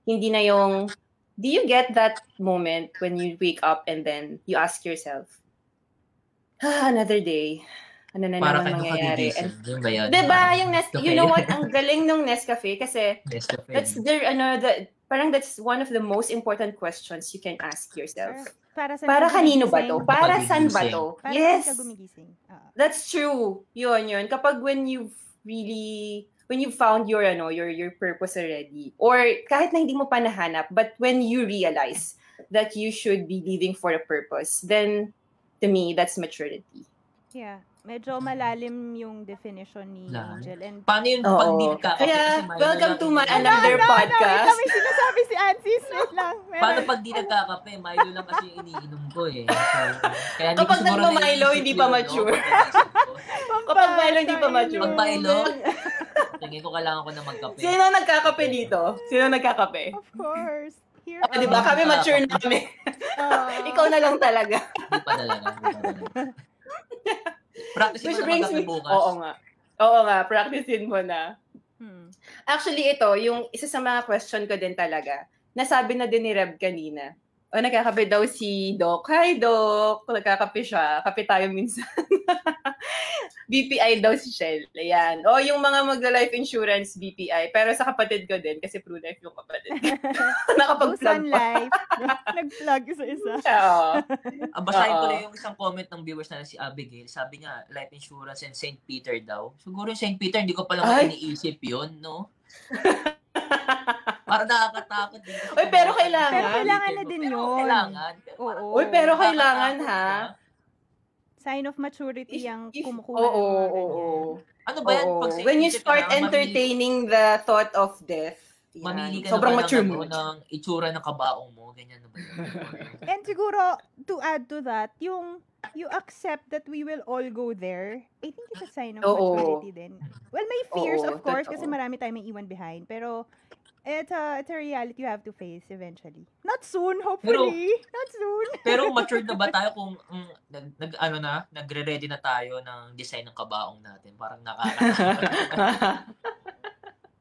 Speaker 1: Hindi na yung do you get that moment when you wake up and then you ask yourself, ah, another day. Ano na
Speaker 2: Para
Speaker 1: naman
Speaker 2: kayo
Speaker 1: mangyayari? And,
Speaker 2: kagigising. Ba yun?
Speaker 1: diba, yung Nes- you know what, ang galing nung Nescafe kasi
Speaker 2: Nescafe.
Speaker 1: that's the, ano, the, parang that's one of the most important questions you can ask yourself.
Speaker 3: Para, saan
Speaker 1: Para
Speaker 3: ka
Speaker 1: kanino ba
Speaker 3: gumigising?
Speaker 1: to? Para
Speaker 2: Kapag
Speaker 1: saan ba to?
Speaker 3: Para
Speaker 1: yes!
Speaker 3: saan ka. Ah.
Speaker 1: That's true. Yun, yun. Kapag when you've really, when you've found your, ano, your, your purpose already, or kahit na hindi mo pa nahanap, but when you realize that you should be living for a purpose, then, to me, that's maturity.
Speaker 3: Yeah. Medyo malalim yung definition ni
Speaker 2: Lalim.
Speaker 3: Angel. And
Speaker 2: Paano yun pag
Speaker 1: Oo.
Speaker 2: nagkakape?
Speaker 1: Kaya,
Speaker 2: Kasi
Speaker 1: welcome to my
Speaker 3: Ano,
Speaker 1: another
Speaker 3: ano, ano?
Speaker 1: podcast.
Speaker 3: Wait lang, may sinasabi si Ansis. Wait lang. Meron.
Speaker 2: Paano pag di nagkakape? Milo lang kasi yung iniinom ko eh. So, kaya hindi ko
Speaker 1: Kapag
Speaker 2: siguro
Speaker 1: nagma-Milo,
Speaker 2: naiisip
Speaker 1: hindi
Speaker 2: yun,
Speaker 1: pa
Speaker 2: no?
Speaker 1: mature.
Speaker 2: Pag naisip ko.
Speaker 1: Kapag Milo, hindi pa mature.
Speaker 2: Pag Milo, tingin ko kailangan ko na magkape.
Speaker 1: Sino nagkakape dito? Sino nagkakape?
Speaker 3: Of course. Here
Speaker 1: Ah, di ba? Kami mature na kami.
Speaker 3: Oh.
Speaker 1: Ikaw na lang talaga.
Speaker 2: Hindi pa talaga. Hindi pa talaga. Practice mo
Speaker 1: Which
Speaker 2: na
Speaker 1: brings
Speaker 2: magkape
Speaker 1: me...
Speaker 2: bukas.
Speaker 1: Oo nga. Oo nga, practicein mo na.
Speaker 3: Hmm.
Speaker 1: Actually, ito, yung isa sa mga question ko din talaga, nasabi na din ni Reb kanina, O, nagkakape daw si Doc. Hi, Doc. Nagkakape siya. Kape tayo minsan. BPI daw si Shell. Ayan. O, yung mga magla-life insurance, BPI. Pero sa kapatid ko din, kasi Pru-Life yung kapatid. Nakapag-plug pa.
Speaker 3: Life. Nag-plug isa-isa.
Speaker 1: Oo.
Speaker 2: Ang basahin ko lang yung isang comment ng viewers na si Abigail. Sabi niya, life insurance and St. Peter daw. Siguro yung St. Peter, hindi ko pa lang
Speaker 1: Ay.
Speaker 2: iniisip yun, no? Para nakakatakot din.
Speaker 1: Uy, pero kailangan.
Speaker 3: Pero kailangan na din
Speaker 2: Pero
Speaker 3: yun.
Speaker 2: kailangan. Pero
Speaker 3: Oo.
Speaker 1: Uy, pero kailangan, ha?
Speaker 3: Sign of maturity
Speaker 1: If-
Speaker 3: ang
Speaker 1: if-
Speaker 3: kumukuha.
Speaker 1: Oo, oo, oo.
Speaker 2: Ano ba yan? Pag.
Speaker 1: When you start entertaining the thought of death.
Speaker 2: Mamili ka
Speaker 1: sobrang
Speaker 2: na
Speaker 1: mature
Speaker 2: ng,
Speaker 1: mo.
Speaker 2: ano, ng itsura ng kabaong mo? Ganyan na ba yun?
Speaker 3: And siguro, to add to that, yung you accept that we will all go there, I think it's a sign of
Speaker 1: Oo.
Speaker 3: maturity din. Well, may fears,
Speaker 1: Oo,
Speaker 3: of course,
Speaker 1: totoo.
Speaker 3: kasi marami tayong may iwan behind. Pero, it's a, it's a reality you have to face eventually. Not soon, hopefully. Not soon.
Speaker 2: Pero matured na ba tayo kung mm, nag, nag ano na, nagre-ready na tayo ng design ng kabaong natin? Parang nakaka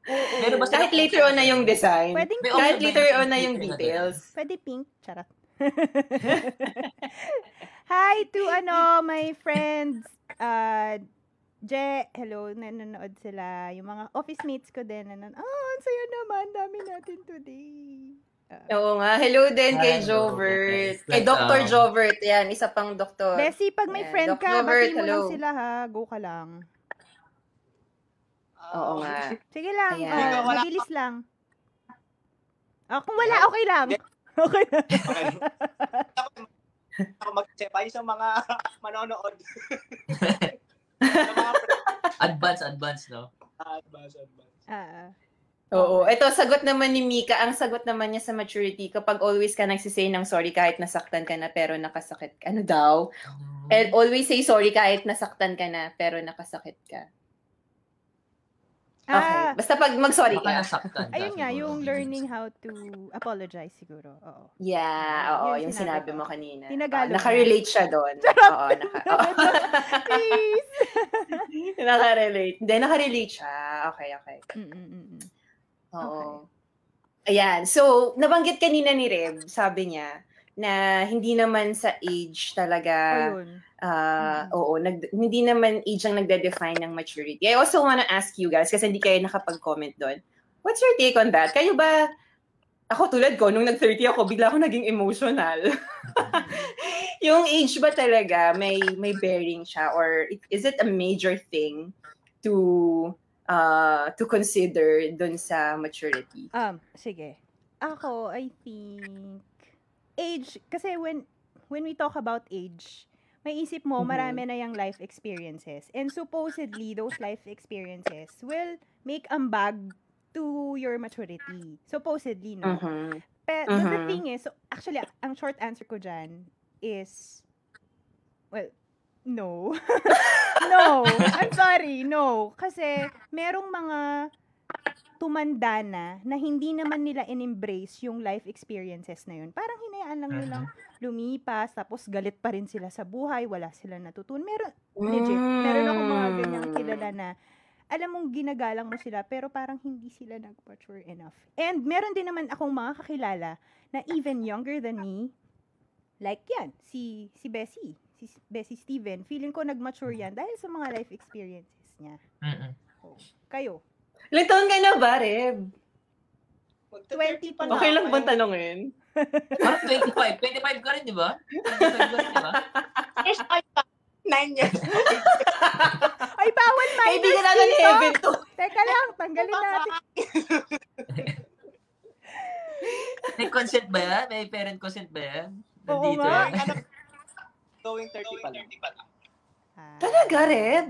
Speaker 2: Pero basta
Speaker 1: Kahit later on na yung design.
Speaker 3: Pwedeng
Speaker 2: May.
Speaker 1: Kahit
Speaker 2: option ba
Speaker 1: later
Speaker 2: yung
Speaker 1: on na yung
Speaker 2: na
Speaker 1: details.
Speaker 3: Pwede pink. Charot. Hi to ano, my friends. Uh, Je, hello, nanonood sila. Yung mga office mates ko din. Nanon, oh, ang saya naman. Dami natin today. Uh,
Speaker 1: Oo nga. Hello din kay
Speaker 2: Hi,
Speaker 1: Jovert.
Speaker 2: Jovert.
Speaker 1: Kay Dr.
Speaker 2: Um,
Speaker 1: Jovert. Yan, isa pang doktor.
Speaker 3: Bessie, pag may
Speaker 1: Ayan,
Speaker 3: friend
Speaker 1: Doc
Speaker 3: ka,
Speaker 1: Robert,
Speaker 3: bati mo lang
Speaker 1: hello.
Speaker 3: sila ha. Go ka lang.
Speaker 1: Oo nga.
Speaker 3: Sige lang,
Speaker 1: Ayan.
Speaker 3: uh,
Speaker 4: wala
Speaker 3: mabilis lang. Ah, kung wala, okay lang. Okay lang.
Speaker 4: Ako, ayun sa mga manonood.
Speaker 2: advance, advance, no?
Speaker 4: advance, advance.
Speaker 3: Ah,
Speaker 1: Oo. Ito, sagot naman ni Mika. Ang sagot naman niya sa maturity, kapag always ka nagsisay ng sorry kahit nasaktan ka na pero nakasakit ka. Ano daw? And always say sorry kahit nasaktan ka na pero nakasakit ka. Okay.
Speaker 3: ah,
Speaker 1: Basta pag mag-sorry
Speaker 2: Baka
Speaker 1: ka.
Speaker 2: nasaktan ka
Speaker 3: ayun nga,
Speaker 2: siguro.
Speaker 3: yung learning how to apologize siguro. Oo.
Speaker 1: Yeah, oo.
Speaker 3: Yun
Speaker 1: Yung
Speaker 3: sinabi
Speaker 1: sinabi
Speaker 3: ko.
Speaker 1: mo kanina.
Speaker 3: Tinagalog
Speaker 1: Oo,
Speaker 3: mo.
Speaker 1: nakarelate siya doon. Oo, naka, oo.
Speaker 3: Please!
Speaker 1: nakarelate. Hindi, nakarelate siya. Okay, okay.
Speaker 3: Mm-mm-mm.
Speaker 1: Oo. Ayan. So, nabanggit kanina ni Reb, sabi niya, na hindi naman sa age talaga,
Speaker 3: Ayun. Mm.
Speaker 1: oo, nag, hindi naman age ang nagde-define ng maturity. I also wanna ask you guys, kasi hindi kayo nakapag-comment doon, what's your take on that? Kayo ba, ako tulad ko, nung nag-30 ako, bigla ako naging emotional. yung age ba talaga, may, may bearing siya? Or it- is it a major thing to uh, to consider dun sa maturity?
Speaker 3: Um, sige. Ako, I think, age, kasi when, when we talk about age, may isip mo,
Speaker 1: Mhm.
Speaker 3: marami na yung life experiences. And supposedly, those life experiences will make ambag to your maturity. Supposedly, no?
Speaker 1: Mhm.
Speaker 3: Pero the
Speaker 1: Mhm.
Speaker 3: thing is, so, actually, ang short answer ko dyan is, well, no. no. I'm sorry, no. Kasi, merong mga tumanda na na hindi naman nila in-embrace yung life experiences na yun. Parang hinayaan lang nilang lumipas, tapos galit pa rin sila sa buhay, wala sila natutunan. Meron, legit, meron akong mga ganyang kilala na alam mong ginagalang mo sila, pero parang hindi sila nag-mature enough. And meron din naman akong mga kakilala na even younger than me, like yan, si, si Bessie, si Bessie Steven, feeling ko nag-mature yan dahil sa mga life experiences niya.
Speaker 2: Mm-mm.
Speaker 3: Kayo?
Speaker 1: Ilang taon ka na ba, Reb?
Speaker 4: Magta-thirty
Speaker 3: 20
Speaker 4: pa
Speaker 1: Okay lang bang
Speaker 4: eh.
Speaker 1: tanongin?
Speaker 2: Parang 25. 25 ka rin, di ba? 25 ka rin, di ba?
Speaker 4: Years ay pa. Nine years.
Speaker 3: Ay, bawal minors
Speaker 1: Kaibigan ni
Speaker 3: dito!
Speaker 1: Heaven to.
Speaker 3: Teka lang, tanggalin natin.
Speaker 2: May consent ba yan? May parent consent ba yan?
Speaker 3: Oo
Speaker 2: Nandito
Speaker 3: nga.
Speaker 2: yan.
Speaker 4: Ano, going 30 pa lang.
Speaker 3: Ah,
Speaker 1: Talaga, Reb?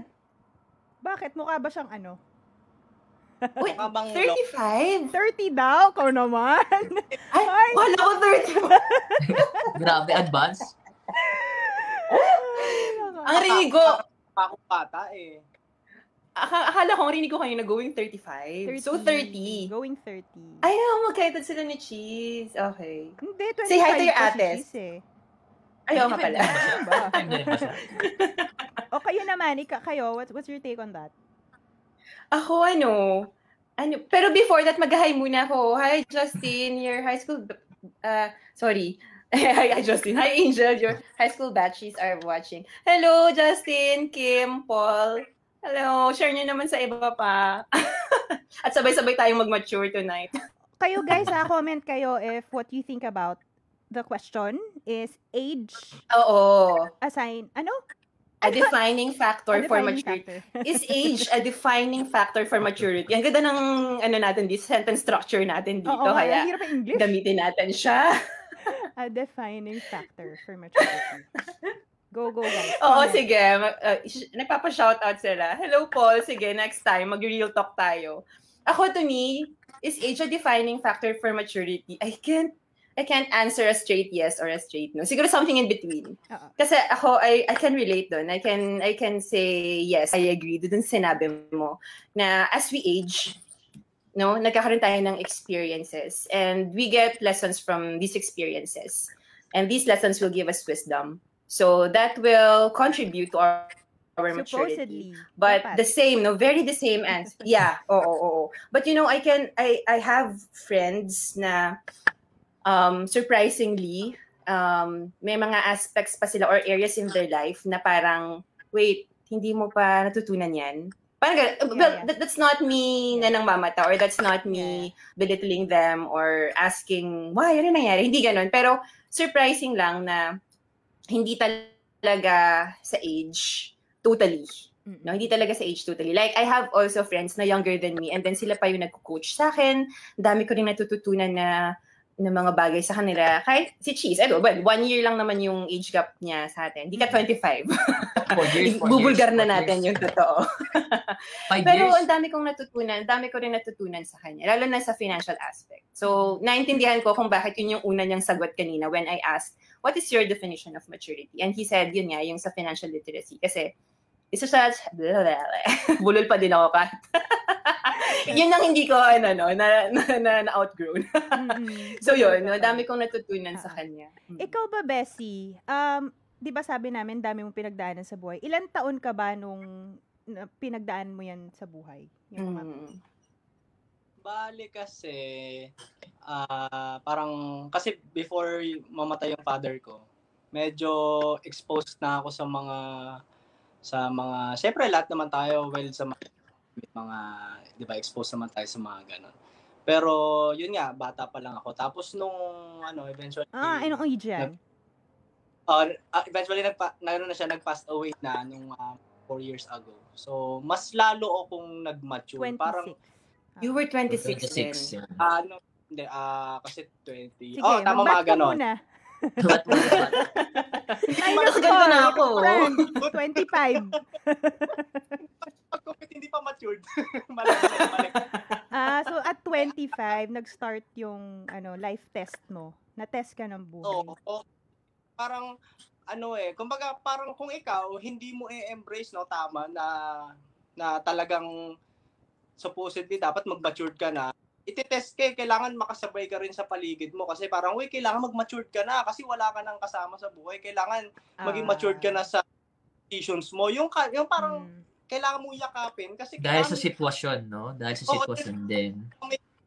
Speaker 3: Bakit? Mukha ba siyang ano?
Speaker 1: Wait,
Speaker 4: Mukha bang
Speaker 1: 35?
Speaker 3: 30 daw? Kau naman.
Speaker 1: Ay,
Speaker 3: Ay.
Speaker 1: wala ko 30.
Speaker 2: Grabe, advance.
Speaker 1: Ang rinig ko,
Speaker 4: ako bata eh.
Speaker 1: aka- akala ko, rinig ko kanina going 35. So, 30.
Speaker 3: Going 30.
Speaker 1: Ay, oh, magkaitad sila ni Cheese. Okay.
Speaker 3: Hindi, 25
Speaker 1: Say hi to your
Speaker 3: pa si
Speaker 1: ates.
Speaker 3: Cheese eh.
Speaker 1: Nga pala.
Speaker 2: 25 ba? 25 na rin ba siya?
Speaker 3: O kayo naman, ika, kayo, what's, what's your take on that?
Speaker 1: Ako, ano, ano, pero before that, mag-hi muna ako. Hi, Justin, your high school, uh, sorry, Hi, Justin. Hi, Angel. Your high school batches are watching. Hello, Justin, Kim, Paul. Hello. Share nyo naman sa iba pa. At sabay-sabay tayong mag-mature tonight.
Speaker 3: Kayo guys, ha, comment kayo if what you think about the question is age
Speaker 1: Oo.
Speaker 3: assign, ano?
Speaker 1: A defining factor
Speaker 3: A
Speaker 1: for maturity.
Speaker 3: factor.
Speaker 1: Is age a defining factor for maturity? Ang ganda ng ano natin, this sentence structure natin dito.
Speaker 3: Oo, nga,
Speaker 1: kaya
Speaker 3: ang hirap English.
Speaker 1: gamitin natin siya.
Speaker 3: A defining factor for maturity. Go, go, guys.
Speaker 1: Oo,
Speaker 3: Comment.
Speaker 1: sige. Mag- uh, sh- nagpapa-shoutout sila. Hello, Paul. Sige, next time, mag-real talk tayo. Ako, to me, is age a defining factor for maturity? I can't I can't answer a straight yes or a straight no. Siguro something in between.
Speaker 3: Oo.
Speaker 1: Kasi ako, I, I can relate doon. I can, I can say, yes, I agree doon sinabi mo na as we age, no, nagkakaroon tayo ng experiences and we get lessons from these experiences. And these lessons will give us wisdom. So that will contribute to our, our maturity. But
Speaker 3: dapat.
Speaker 1: the same, no, very the same answer. Yeah, oo, oo, oo. But you know, I can, I, I have friends na um, surprisingly, um, may mga aspects pa sila or areas in their life na parang, wait, hindi mo pa natutunan yan? Parang, ganun.
Speaker 3: Yeah,
Speaker 1: well,
Speaker 3: yeah.
Speaker 1: that- that's not me na nang mamata or that's not
Speaker 3: Yeah,
Speaker 1: me belittling them or asking, why, ano nangyari? Hindi ganun. Pero surprising lang na hindi talaga sa age totally. No, hindi talaga sa age totally. Like, I have also friends na younger than me and then sila pa yung nagko-coach sa akin. Dami ko rin natututunan na ng mga bagay sa kanila. Kahit si Cheese, ano, well, one year lang naman yung age gap niya sa atin. Hindi ka 25.
Speaker 2: Four years, four
Speaker 1: Bubulgar
Speaker 2: years,
Speaker 1: na natin
Speaker 2: years.
Speaker 1: yung totoo. Pero
Speaker 2: years.
Speaker 1: ang dami kong natutunan, ang dami ko rin natutunan sa kanya, lalo na sa financial aspect. So, naintindihan ko kung bakit yun yung una niyang sagot kanina when I asked, what is your definition of maturity? And he said, yun nga, yung sa financial literacy. Kasi, isa sa, bulol pa din ako kahit. yun ang hindi ko, ano, no, na, na, na, na outgrown. So, yun, no, dami kong natutunan sa kanya. Mm.
Speaker 3: Ikaw ba, Bessie? Um, di ba sabi namin, dami mong pinagdaanan sa buhay. Ilan taon ka ba nung na- pinagdaan mo yan sa buhay? Yung mga
Speaker 1: Mm.
Speaker 4: Bali kasi, ah parang, kasi before mamatay yung father ko, medyo exposed na ako sa mga, sa mga, syempre lahat naman tayo, well, sa mga, may mga, di ba, exposed naman tayo sa mga ganon. Pero, yun nga, bata pa lang ako. Tapos nung, ano, eventually,
Speaker 3: Ah, anong age yan?
Speaker 4: uh, uh, eventually nagpa, na, ano na siya, nag-pass away na nung uh, four years ago. So, mas lalo akong nag-mature.
Speaker 3: 26.
Speaker 4: Parang,
Speaker 1: You were 26,
Speaker 2: 26
Speaker 1: then.
Speaker 2: yan.
Speaker 4: ano, hindi, ah, kasi 20.
Speaker 3: Sige,
Speaker 4: oh, tama mga ganon.
Speaker 2: Ba't mo ba't?
Speaker 1: Mas ganda na ako.
Speaker 3: Friend, 25.
Speaker 4: Pag hindi pa matured.
Speaker 3: Ah, so at 25, nag-start yung ano, life test mo. Na-test ka ng buhay.
Speaker 4: Oo. oo. parang, ano eh, kumbaga parang kung ikaw, hindi mo i-embrace, no, tama, na, na talagang supposedly dapat mag-matured ka na, iti-test ka, eh, kailangan makasabay ka rin sa paligid mo kasi parang, uy, kailangan mag-matured ka na kasi wala ka nang kasama sa buhay. Kailangan maging
Speaker 3: Ah.
Speaker 4: matured ka na sa decisions mo. Yung, yung parang,
Speaker 3: Mm.
Speaker 4: kailangan mong yakapin kasi
Speaker 2: Dahil sa sitwasyon, no? Dahil sa sitwasyon din.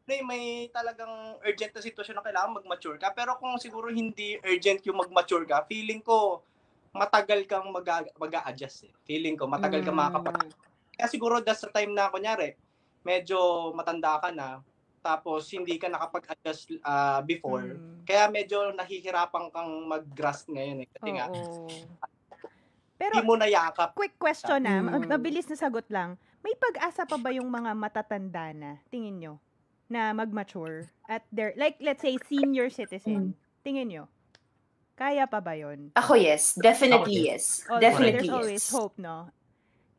Speaker 4: may, may talagang urgent na sitwasyon na kailangan mag-mature ka. Pero kung siguro hindi urgent yung mag-mature ka, feeling ko matagal kang mag- mag-a-adjust eh. Feeling ko matagal kang
Speaker 1: Mm.
Speaker 4: makakapag... Kaya siguro that's the time na, kunyari, medyo matanda ka na, tapos hindi ka nakapag-adjust ah, before.
Speaker 3: Mm.
Speaker 4: Kaya medyo nahihirapan kang mag-grasp ngayon eh. Kasi nga,
Speaker 3: Oo. Pero
Speaker 4: hindi mo nayakap.
Speaker 3: quick question na,
Speaker 1: Mm.
Speaker 3: mabilis na sagot lang. May pag-asa pa ba yung mga matatanda na, tingin nyo, na mag-mature at their, like let's say senior
Speaker 1: Mm.
Speaker 3: citizen, tingin nyo, kaya pa ba yun?
Speaker 1: Ako, yes. Definitely
Speaker 2: Ako,
Speaker 1: yes.
Speaker 3: Always-
Speaker 1: Definitely
Speaker 3: There's always
Speaker 1: yes.
Speaker 3: hope, no?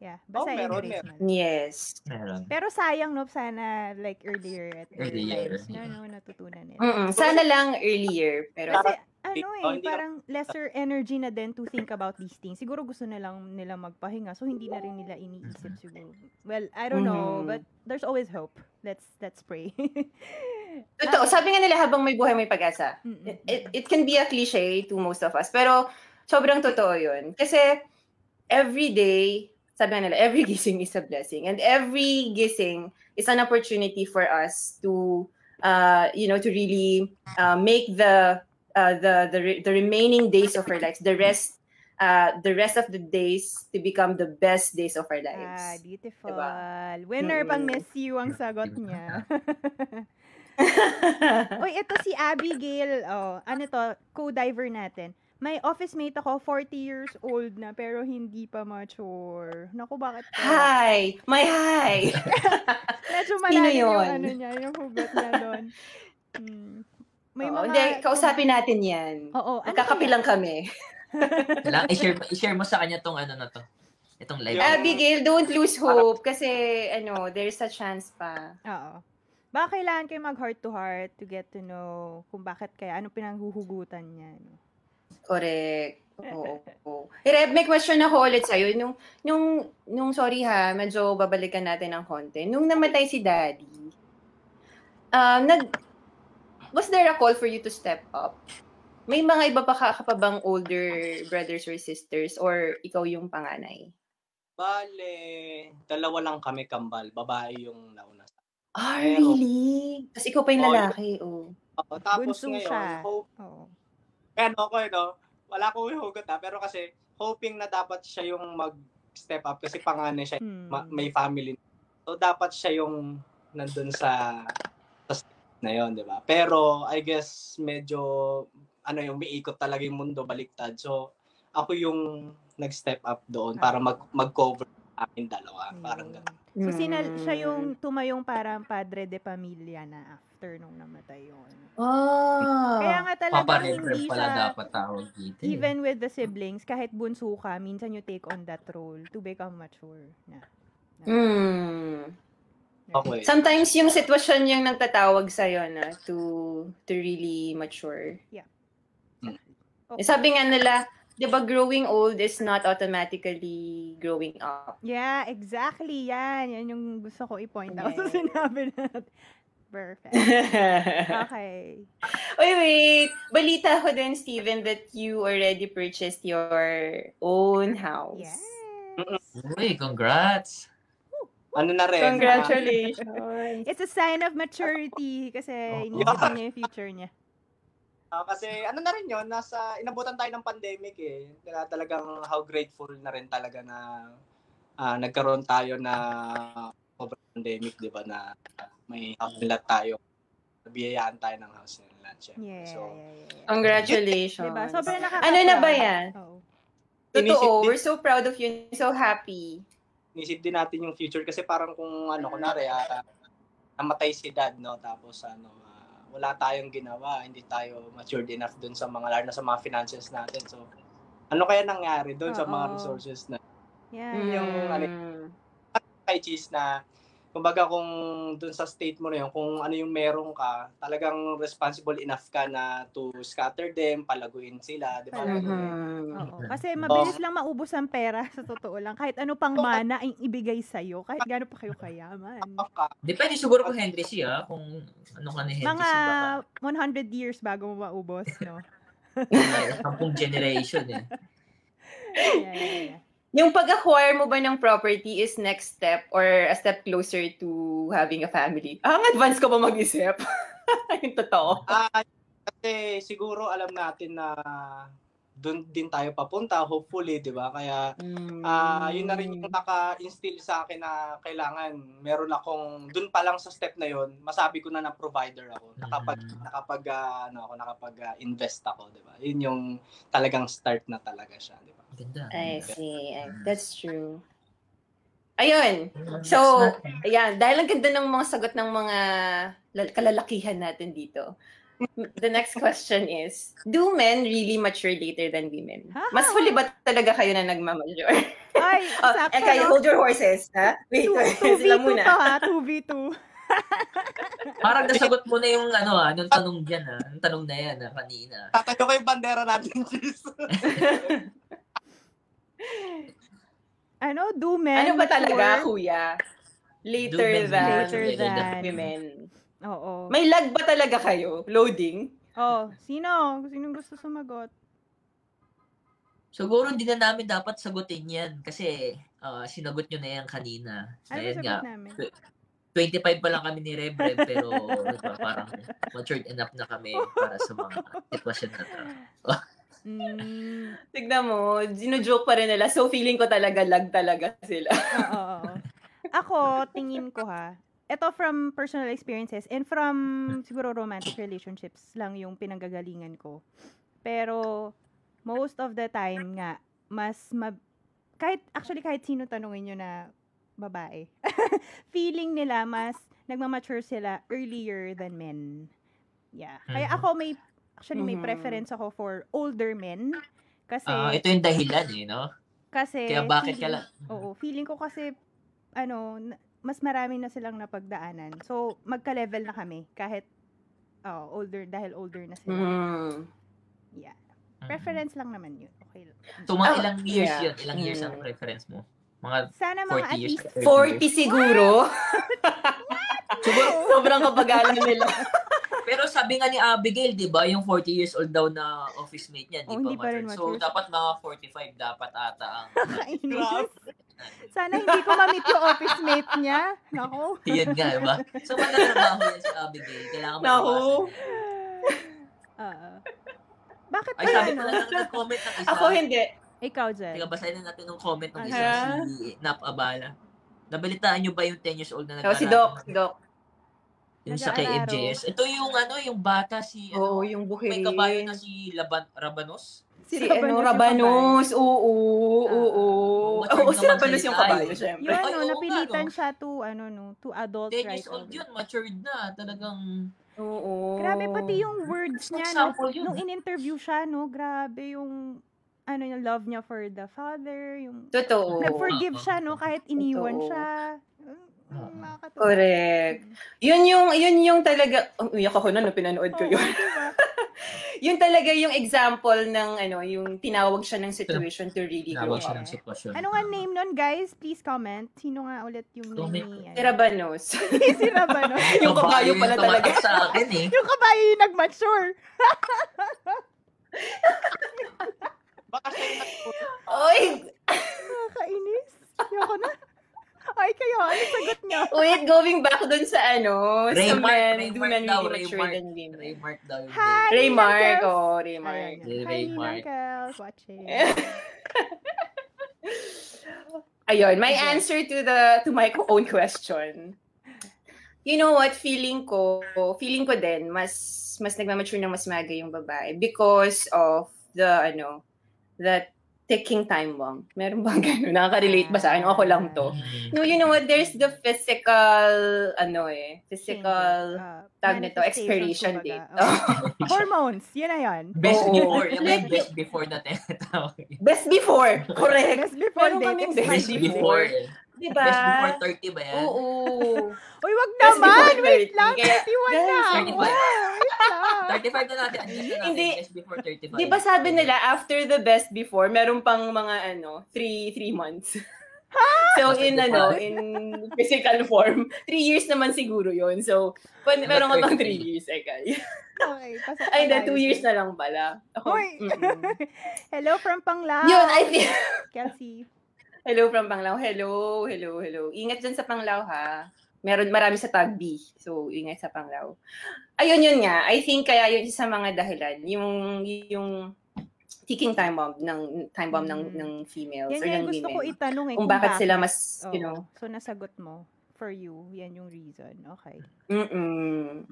Speaker 3: Yeah,
Speaker 4: Oh,
Speaker 3: basta
Speaker 4: meron,
Speaker 3: embrace
Speaker 4: meron.
Speaker 3: man.
Speaker 1: Yes.
Speaker 2: Meron.
Speaker 3: Pero sayang, no, sana like earlier at early
Speaker 2: Earlier,
Speaker 3: times, no,
Speaker 2: yeah.
Speaker 3: no, natutunan nila.
Speaker 1: Mm-mm. Sana lang earlier. Pero
Speaker 3: Kasi ano
Speaker 4: Oh,
Speaker 3: eh,
Speaker 4: hindi
Speaker 3: parang lesser energy na din to think about these things. Siguro gusto na lang nila magpahinga, so hindi na rin nila iniisip siguro. Well, I don't know,
Speaker 1: Mhm.
Speaker 3: but there's always hope. Let's let's pray.
Speaker 1: totoo, sabi nga nila habang may buhay may pag-asa.
Speaker 3: Mm-mm.
Speaker 1: It, it can be a cliche to most of us, pero sobrang totoo yun. Kasi every day, sabi nila, every gising is a blessing. And every gising is an opportunity for us to, uh, you know, to really uh, make the uh, the the re- the remaining days of our lives, the rest uh, the rest of the days to become the best days of our
Speaker 3: Ah,
Speaker 1: lives.
Speaker 3: beautiful.
Speaker 1: Diba?
Speaker 3: Winner pang
Speaker 1: Mm.
Speaker 3: Miss You ang sagot niya. Uy, ito si Abigail. Oh, ano to? Co-diver natin. May office mate ako, 40 years old na, pero hindi pa mature. Naku, bakit kaya?
Speaker 1: hi, my hi.
Speaker 3: Medyo malalim yung
Speaker 1: yun?
Speaker 3: ano niya, yung hugot niya doon. Hmm. May
Speaker 1: Oo,
Speaker 3: mga...
Speaker 1: hindi, kausapin natin yan.
Speaker 3: Oo, ano
Speaker 1: Nagkakapi
Speaker 3: kaya?
Speaker 1: lang kami.
Speaker 2: Lang, i-share, i-share mo sa kanya tong ano na to. Itong live.
Speaker 4: Yung-
Speaker 1: Abigail, don't lose hope kasi ano, there's a chance pa.
Speaker 3: Oo. Baka kailangan kayo mag heart to heart to get to know kung bakit kaya, ano pinanghuhugutan niya. No?
Speaker 1: Correct. Oo. oo. Reb, may question ako ulit sa'yo. Nung, nung, nung, sorry ha, medyo babalikan natin ng konti. Nung namatay si daddy, um, nag, was there a call for you to step up? May mga iba pa ka, ka pa bang older brothers or sisters or ikaw yung panganay?
Speaker 4: Bale, dalawa lang kami kambal. Babae yung nauna.
Speaker 1: Ah,
Speaker 4: Pero-
Speaker 1: really? Tapos ikaw pa yung lalaki, oh.
Speaker 4: Oo, tapos
Speaker 3: Bunso
Speaker 4: ngayon,
Speaker 3: siya.
Speaker 4: hope,
Speaker 3: Oo.
Speaker 4: ano ko, no? Wala akong hugot ha, pero kasi hoping na dapat siya yung mag-step up kasi panganay siya,
Speaker 3: Hmm.
Speaker 4: ma- may family. So, dapat siya yung nandun sa, sa step na yon di ba? Pero, I guess, medyo, ano yung umiikot talaga yung mundo, baliktad. So, ako yung nag-step up doon para mag, mag-cover amin dalawa. Parang
Speaker 3: Ayun.
Speaker 4: ganun.
Speaker 3: So, sinal,
Speaker 1: Hmm.
Speaker 3: siya yung tumayong parang padre de pamilya na after nung namatay yun.
Speaker 1: Ah.
Speaker 3: Kaya nga talagang
Speaker 2: Papa
Speaker 3: hindi
Speaker 2: pala
Speaker 3: siya,
Speaker 2: dapat tawag dito. eh.
Speaker 3: even with the siblings, kahit bunso ka, minsan you take on that role to become mature. Na.
Speaker 1: Mm.
Speaker 4: Okay.
Speaker 1: Sometimes yung sitwasyon yung nagtatawag sa'yo na to to really mature.
Speaker 3: Okay.
Speaker 1: Sabi nga nila, di ba growing old is not automatically growing up.
Speaker 3: Yeah, exactly. Yan. Yan yung gusto ko i-point out sa
Speaker 1: Yes.
Speaker 3: sinabi natin. Perfect. Okay.
Speaker 1: Uy, wait. Balita ko din, Steven, that you already purchased your own house.
Speaker 3: Yes.
Speaker 2: Uy, congrats!
Speaker 4: Ano na rin?
Speaker 1: Congratulations.
Speaker 3: It's a sign of maturity kasi
Speaker 2: Oo.
Speaker 3: inisip niya yung future niya.
Speaker 4: Ah, kasi ano na rin yun, nasa, inabutan tayo ng pandemic eh. Kaya talagang how grateful na rin talaga na ah, nagkaroon tayo na pandemic, di ba, na may house nila tayo. Nabiyayaan tayo ng house nila. syempre.
Speaker 3: Yeah,
Speaker 4: So,
Speaker 3: yeah, yeah, yeah.
Speaker 1: Congratulations.
Speaker 3: Diba? Sobrang
Speaker 1: Ano na ba yan?
Speaker 3: Oo.
Speaker 1: Totoo,
Speaker 4: Inisip-
Speaker 1: we're so proud of you. So happy.
Speaker 4: nisip din natin yung future kasi parang kung ano, kunwari, ah, namatay si dad, no? Tapos ano, ah, wala tayong ginawa, hindi tayo matured enough dun sa mga, lalo na sa mga finances natin. So, ano kaya nangyari dun sa mga resources na
Speaker 3: Yeah.
Speaker 4: Yung ano,
Speaker 1: Mm.
Speaker 4: kay Cheese na kumbaga kung dun sa state mo na yun, kung ano yung meron ka, talagang responsible enough ka na to scatter them, palaguin sila, di ba?
Speaker 3: Oo. Kasi mabilis lang maubos ang pera sa totoo lang. Kahit ano pang mana ang ibigay sa'yo, kahit gaano pa kayo kayaman.
Speaker 2: Depende siguro kung Henry C, ah, kung ano ka ni Henry
Speaker 3: Mga
Speaker 2: baka.
Speaker 3: 100 years bago mo maubos, no?
Speaker 2: Sampung generation eh.
Speaker 3: Yeah, yeah, yeah.
Speaker 1: Yung pag-acquire mo ba ng property is next step or a step closer to having a family? Ah, ang advance ko pa mag-isip. yung totoo.
Speaker 4: Ah, kasi siguro alam natin na doon din tayo papunta, hopefully, di ba? Kaya Ah, yun na rin yung naka-instill sa akin na kailangan meron akong doon pa lang sa step na yun, masabi ko na na provider ako. Nakapag
Speaker 2: Mhm.
Speaker 4: nakapag ah, ano ako, nakapag ah, invest ako, 'di ba? Yun yung talagang start na talaga siya, 'di ba?
Speaker 2: Ganda.
Speaker 1: I see. I- That's true. Ayun. So, ayan. Dahil ang ganda ng mga sagot ng mga lal- kalalakihan natin dito. The next question is, do men really mature later than women? Mas huli ba talaga kayo na nagmamature?
Speaker 3: Ay,
Speaker 1: Oh,
Speaker 3: sakto,
Speaker 1: eh, kayo,
Speaker 3: no?
Speaker 1: hold your horses, ha? Wait,
Speaker 3: Two-
Speaker 1: sila
Speaker 3: 2v2
Speaker 1: muna.
Speaker 3: to ha, 2v2.
Speaker 2: Parang nasagot mo na yung ano ah, anong tanong dyan ah. Anong tanong na yan ah, kanina.
Speaker 4: Tatayo ko yung bandera natin, Cheese.
Speaker 3: Ano, do men
Speaker 1: Ano ba
Speaker 3: mature?
Speaker 1: talaga, kuya? Later
Speaker 2: Do men
Speaker 1: than
Speaker 3: Later than.
Speaker 1: women.
Speaker 3: Oo.
Speaker 1: May lag ba talaga kayo? Loading?
Speaker 3: Oh, sino? Sinong gusto sumagot?
Speaker 2: Siguro hindi na namin dapat sagutin yan kasi ah, sinagot nyo na yan kanina.
Speaker 3: Ano ba
Speaker 2: Ayan nga.
Speaker 3: namin?
Speaker 2: 25 pa lang kami ni Rev Rev, pero parang matured enough na kami para sa mga sitwasyon na to.
Speaker 3: Mm,
Speaker 1: Tignan mo, joke pa rin nila. So, feeling ko talaga lag talaga sila.
Speaker 3: oo, oo. Ako, tingin ko ha, ito from personal experiences and from siguro romantic relationships lang yung pinanggagalingan ko. Pero most of the time nga, mas ma- kahit actually kahit sino tanungin nyo na babae, feeling nila mas nagmamature sila earlier than men. Yeah. Kaya
Speaker 2: Mhm.
Speaker 3: ako may actually may
Speaker 1: Mhm.
Speaker 3: preference ako for older men kasi
Speaker 2: Ah, ito yung dahilan eh, no?
Speaker 3: kasi
Speaker 2: Kaya bakit ka
Speaker 3: feeling-
Speaker 2: lang?
Speaker 3: Oo, feeling ko kasi ano, mas marami na silang napagdaanan. So, magka-level na kami kahit oh, older dahil older na sila.
Speaker 1: Mm.
Speaker 3: Yeah.
Speaker 2: Mhm.
Speaker 3: Preference lang naman 'yun. Okay lang.
Speaker 2: So, mga
Speaker 1: Ah,
Speaker 2: ilang years
Speaker 1: yeah.
Speaker 2: yun? Ilang years ang
Speaker 1: Mm.
Speaker 2: preference mo? Mga
Speaker 3: Sana mga
Speaker 2: 40
Speaker 3: at
Speaker 2: years?
Speaker 3: least
Speaker 2: 30
Speaker 1: 40
Speaker 2: years?
Speaker 1: siguro.
Speaker 2: Siguro,
Speaker 1: Sobrang kapagalan nila.
Speaker 2: pero sabi nga ni Abigail, di ba, yung 40 years old daw na office mate niya, di
Speaker 3: Oh,
Speaker 2: pa
Speaker 3: hindi pa rin
Speaker 2: matured. So,
Speaker 3: mature.
Speaker 2: dapat mga 45 dapat ata ang.
Speaker 3: Sana hindi ko ma-meet yung office mate niya. Nako.
Speaker 2: Yan nga, di ba? So, magtatrabaho yan si Abigail. Kailangan mo
Speaker 1: Naku.
Speaker 3: Oo. Bakit
Speaker 2: Ay, sabi ko
Speaker 3: no?
Speaker 2: na lang nag-comment ng isa.
Speaker 1: Ako hindi.
Speaker 3: Ikaw, Jen.
Speaker 2: Teka, basahin na natin yung comment ng isa,
Speaker 1: ha?
Speaker 2: si Nap Abala. Nabalitaan nyo ba yung 10 years old na
Speaker 1: Oh, si
Speaker 2: nag-aaral?
Speaker 1: Doc, si Doc.
Speaker 2: Yung sa kay. Ito yung ano, yung bata si
Speaker 1: Oo,
Speaker 2: ano,
Speaker 1: yung
Speaker 2: may
Speaker 1: buhay.
Speaker 2: kabayo na si Laban, Rabanos.
Speaker 1: Si,
Speaker 3: Rabanos
Speaker 1: ano,
Speaker 3: yung
Speaker 1: Rabanos. Oo, oo.
Speaker 2: Matured
Speaker 1: Oo, si
Speaker 2: naman
Speaker 1: Rabanos yung kabayo,
Speaker 2: yun.
Speaker 1: syempre.
Speaker 3: Yun,
Speaker 2: Ay,
Speaker 3: no,
Speaker 2: oo nga,
Speaker 3: napilitan
Speaker 2: no?
Speaker 3: siya to, ano, no, to adult
Speaker 2: 10
Speaker 3: right
Speaker 2: years old yun, matured na. Talagang,
Speaker 1: Oo.
Speaker 3: Grabe, pati yung words niya, no, nung in-interview siya, no, grabe yung, ano yung love niya for the father, yung,
Speaker 1: Totoo.
Speaker 3: nag-forgive siya, no, kahit iniwan
Speaker 1: Totoo.
Speaker 3: siya. Mm, nakakatuwa.
Speaker 1: Correct. Yun yung, yun yung talaga, ang uyak ako na nung pinanood ko
Speaker 3: Oo,
Speaker 1: yun.
Speaker 3: diba?
Speaker 1: yun talaga yung example ng, ano, yung tinawag siya ng situation to really grow
Speaker 2: tinawag siya
Speaker 1: up.
Speaker 2: ng sitwasyon.
Speaker 3: Ano nga name nun, guys? Please comment. Sino nga ulit yung name ni, ano?
Speaker 1: Si Rabanos.
Speaker 3: si Rabanos.
Speaker 1: yung kabayo pala
Speaker 2: yung
Speaker 1: talaga.
Speaker 2: tumatak sa akin eh.
Speaker 3: yung kabayo yung nag-mature.
Speaker 4: Baka siya yung nag-
Speaker 1: Oy!
Speaker 3: Nakakainis. Ayoko na. Ay, kayo, ano sagot niyo?
Speaker 1: Wait, going back dun sa ano, sa
Speaker 2: Raymark,
Speaker 1: men,
Speaker 2: Raymark
Speaker 1: do men
Speaker 2: daw,
Speaker 1: really mature
Speaker 2: Raymark.
Speaker 1: than women.
Speaker 2: Raymark daw.
Speaker 3: Hi!
Speaker 1: Raymark, oh. Raymark.
Speaker 3: Hi,
Speaker 2: Raymark.
Speaker 3: Girls watching.
Speaker 1: Ayun, my
Speaker 3: Okay.
Speaker 1: answer to the to my own question. You know what, feeling ko, feeling ko din mas mas nagmamature ng mas maga yung babae because of the ano, that ticking time bomb. Meron bang gano'n? Nakaka-relate ba sa akin? Ako lang to.
Speaker 2: Mm.
Speaker 1: No, you know what, there's the physical, ano eh, physical,
Speaker 3: Changes. Uh,
Speaker 1: tag nito, expiration date.
Speaker 3: kumbaga. Oh. Hormones, yun na yun.
Speaker 2: Best
Speaker 1: Oo.
Speaker 2: before. Yung
Speaker 1: Like,
Speaker 2: best before na tinatawag.
Speaker 1: Best before, correct.
Speaker 3: Best before
Speaker 1: Meron
Speaker 3: date,
Speaker 1: best
Speaker 2: Best
Speaker 1: before.
Speaker 2: before.
Speaker 1: Diba?
Speaker 2: Best before 30 ba yan?
Speaker 1: Oo.
Speaker 3: Uy, wag
Speaker 1: Best
Speaker 3: naman! Wait
Speaker 1: 30.
Speaker 3: lang,
Speaker 1: Kaya,
Speaker 3: 31 na!
Speaker 1: Guys,
Speaker 3: ako.
Speaker 2: 35.
Speaker 3: Wait lang.
Speaker 2: 35 na natin. Na natin.
Speaker 1: Hindi.
Speaker 2: Best before 35.
Speaker 1: Di ba sabi nila, after the best before, meron pang mga, ano, three, three months. so, in, ano, in physical form, three years naman siguro yon So, pa, meron ka pang three years, eh, guys.
Speaker 3: Okay,
Speaker 1: Ay,
Speaker 3: na
Speaker 1: hindi, two
Speaker 3: tayo.
Speaker 1: years na lang pala. Mm-mm.
Speaker 3: Hello from Panglao.
Speaker 1: Yun, I think,
Speaker 3: Kelsey.
Speaker 1: hello from Panglao. Hello, hello, hello. Ingat dyan sa Panglao, ha? Meron marami sa tag B. So, ingat sa Panglao. Ayun, yun nga. I think kaya yun sa mga dahilan. Yung, yung ticking time bomb ng time bomb ng
Speaker 3: Mm.
Speaker 1: ng females
Speaker 3: Yan
Speaker 1: or
Speaker 3: yung
Speaker 1: ng
Speaker 3: gusto ko
Speaker 1: women.
Speaker 3: itanong eh.
Speaker 1: kung bakit sila mas, you
Speaker 3: Oo.
Speaker 1: know,
Speaker 3: So, nasagot mo. For you, yan yung reason. Okay.
Speaker 1: mm-mm.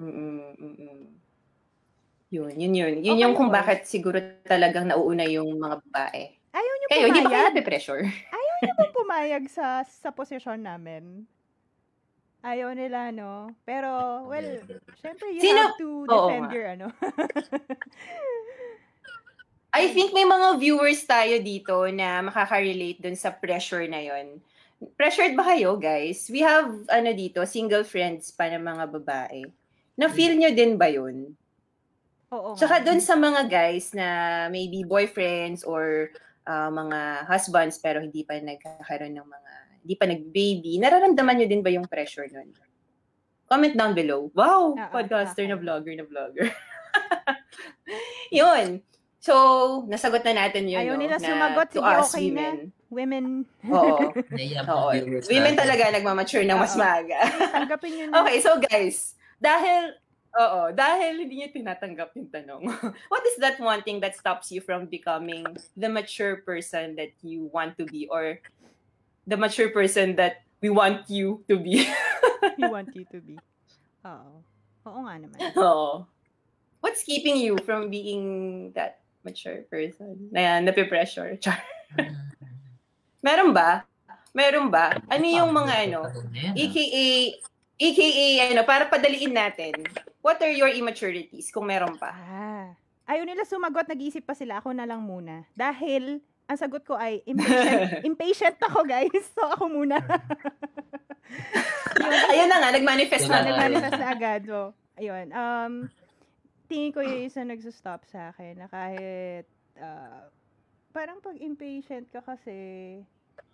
Speaker 1: Yun, yun, yun. Yun
Speaker 3: Okay,
Speaker 1: yung kung bakit siguro talagang nauuna yung mga babae.
Speaker 3: Ayaw niyo
Speaker 1: Kayo, hindi ba kayo nape-pressure?
Speaker 3: Ayaw bang pumayag sa sa posisyon namin? Ayaw nila, no? Pero, well, syempre you
Speaker 1: Sino-
Speaker 3: have to
Speaker 1: Oo
Speaker 3: defend
Speaker 1: nga.
Speaker 3: your ano.
Speaker 1: I think may mga viewers tayo dito na makaka-relate dun sa pressure na yon. Pressured ba kayo, guys? We have, ano dito, single friends pa ng mga babae. Na-feel nyo din ba yun?
Speaker 3: Oo.
Speaker 1: Tsaka dun sa mga guys na maybe boyfriends or ah, mga husbands pero hindi pa nagkakaroon ng mga, hindi pa nag-baby, nararamdaman nyo din ba yung pressure nun? Comment down below. Wow!
Speaker 3: Oo,
Speaker 1: podcaster na
Speaker 3: okay.
Speaker 1: vlogger na vlogger. yun. So, nasagot na natin yun,
Speaker 3: Ayaw
Speaker 1: no?
Speaker 3: nila
Speaker 1: na
Speaker 3: sumagot,
Speaker 1: to
Speaker 3: sige,
Speaker 1: us
Speaker 3: okay na.
Speaker 1: women.
Speaker 3: women,
Speaker 1: Oo. Oo. Women talaga nagmamature ng mas maaga.
Speaker 3: tanggapin nyo na.
Speaker 1: okay, so guys, dahil Oo, dahil hindi niyo tinatanggap yung tanong. What is that one thing that stops you from becoming the mature person that you want to be or the mature person that we want you to be?
Speaker 3: we want you to be. Oo. Oo nga naman.
Speaker 1: Oo. What's keeping you from being that mature person? Na nape-pressure. Char. Meron ba? Meron ba? Ano yung mga ano? AKA, AKA, ano, para padaliin natin, what are your immaturities, kung meron pa?
Speaker 3: Ah. Ayaw nila sumagot, nag-iisip pa sila. Ako na lang muna. Dahil, ang sagot ko ay, impatient, impatient ako, guys. So, ako muna.
Speaker 1: Ayun na nga, nag-manifest na.
Speaker 3: Nag-manifest na agad. So, ayun. Um, tingin ko yung isa nagsa-stop sa akin na kahit, ah, parang pag impatient ka kasi,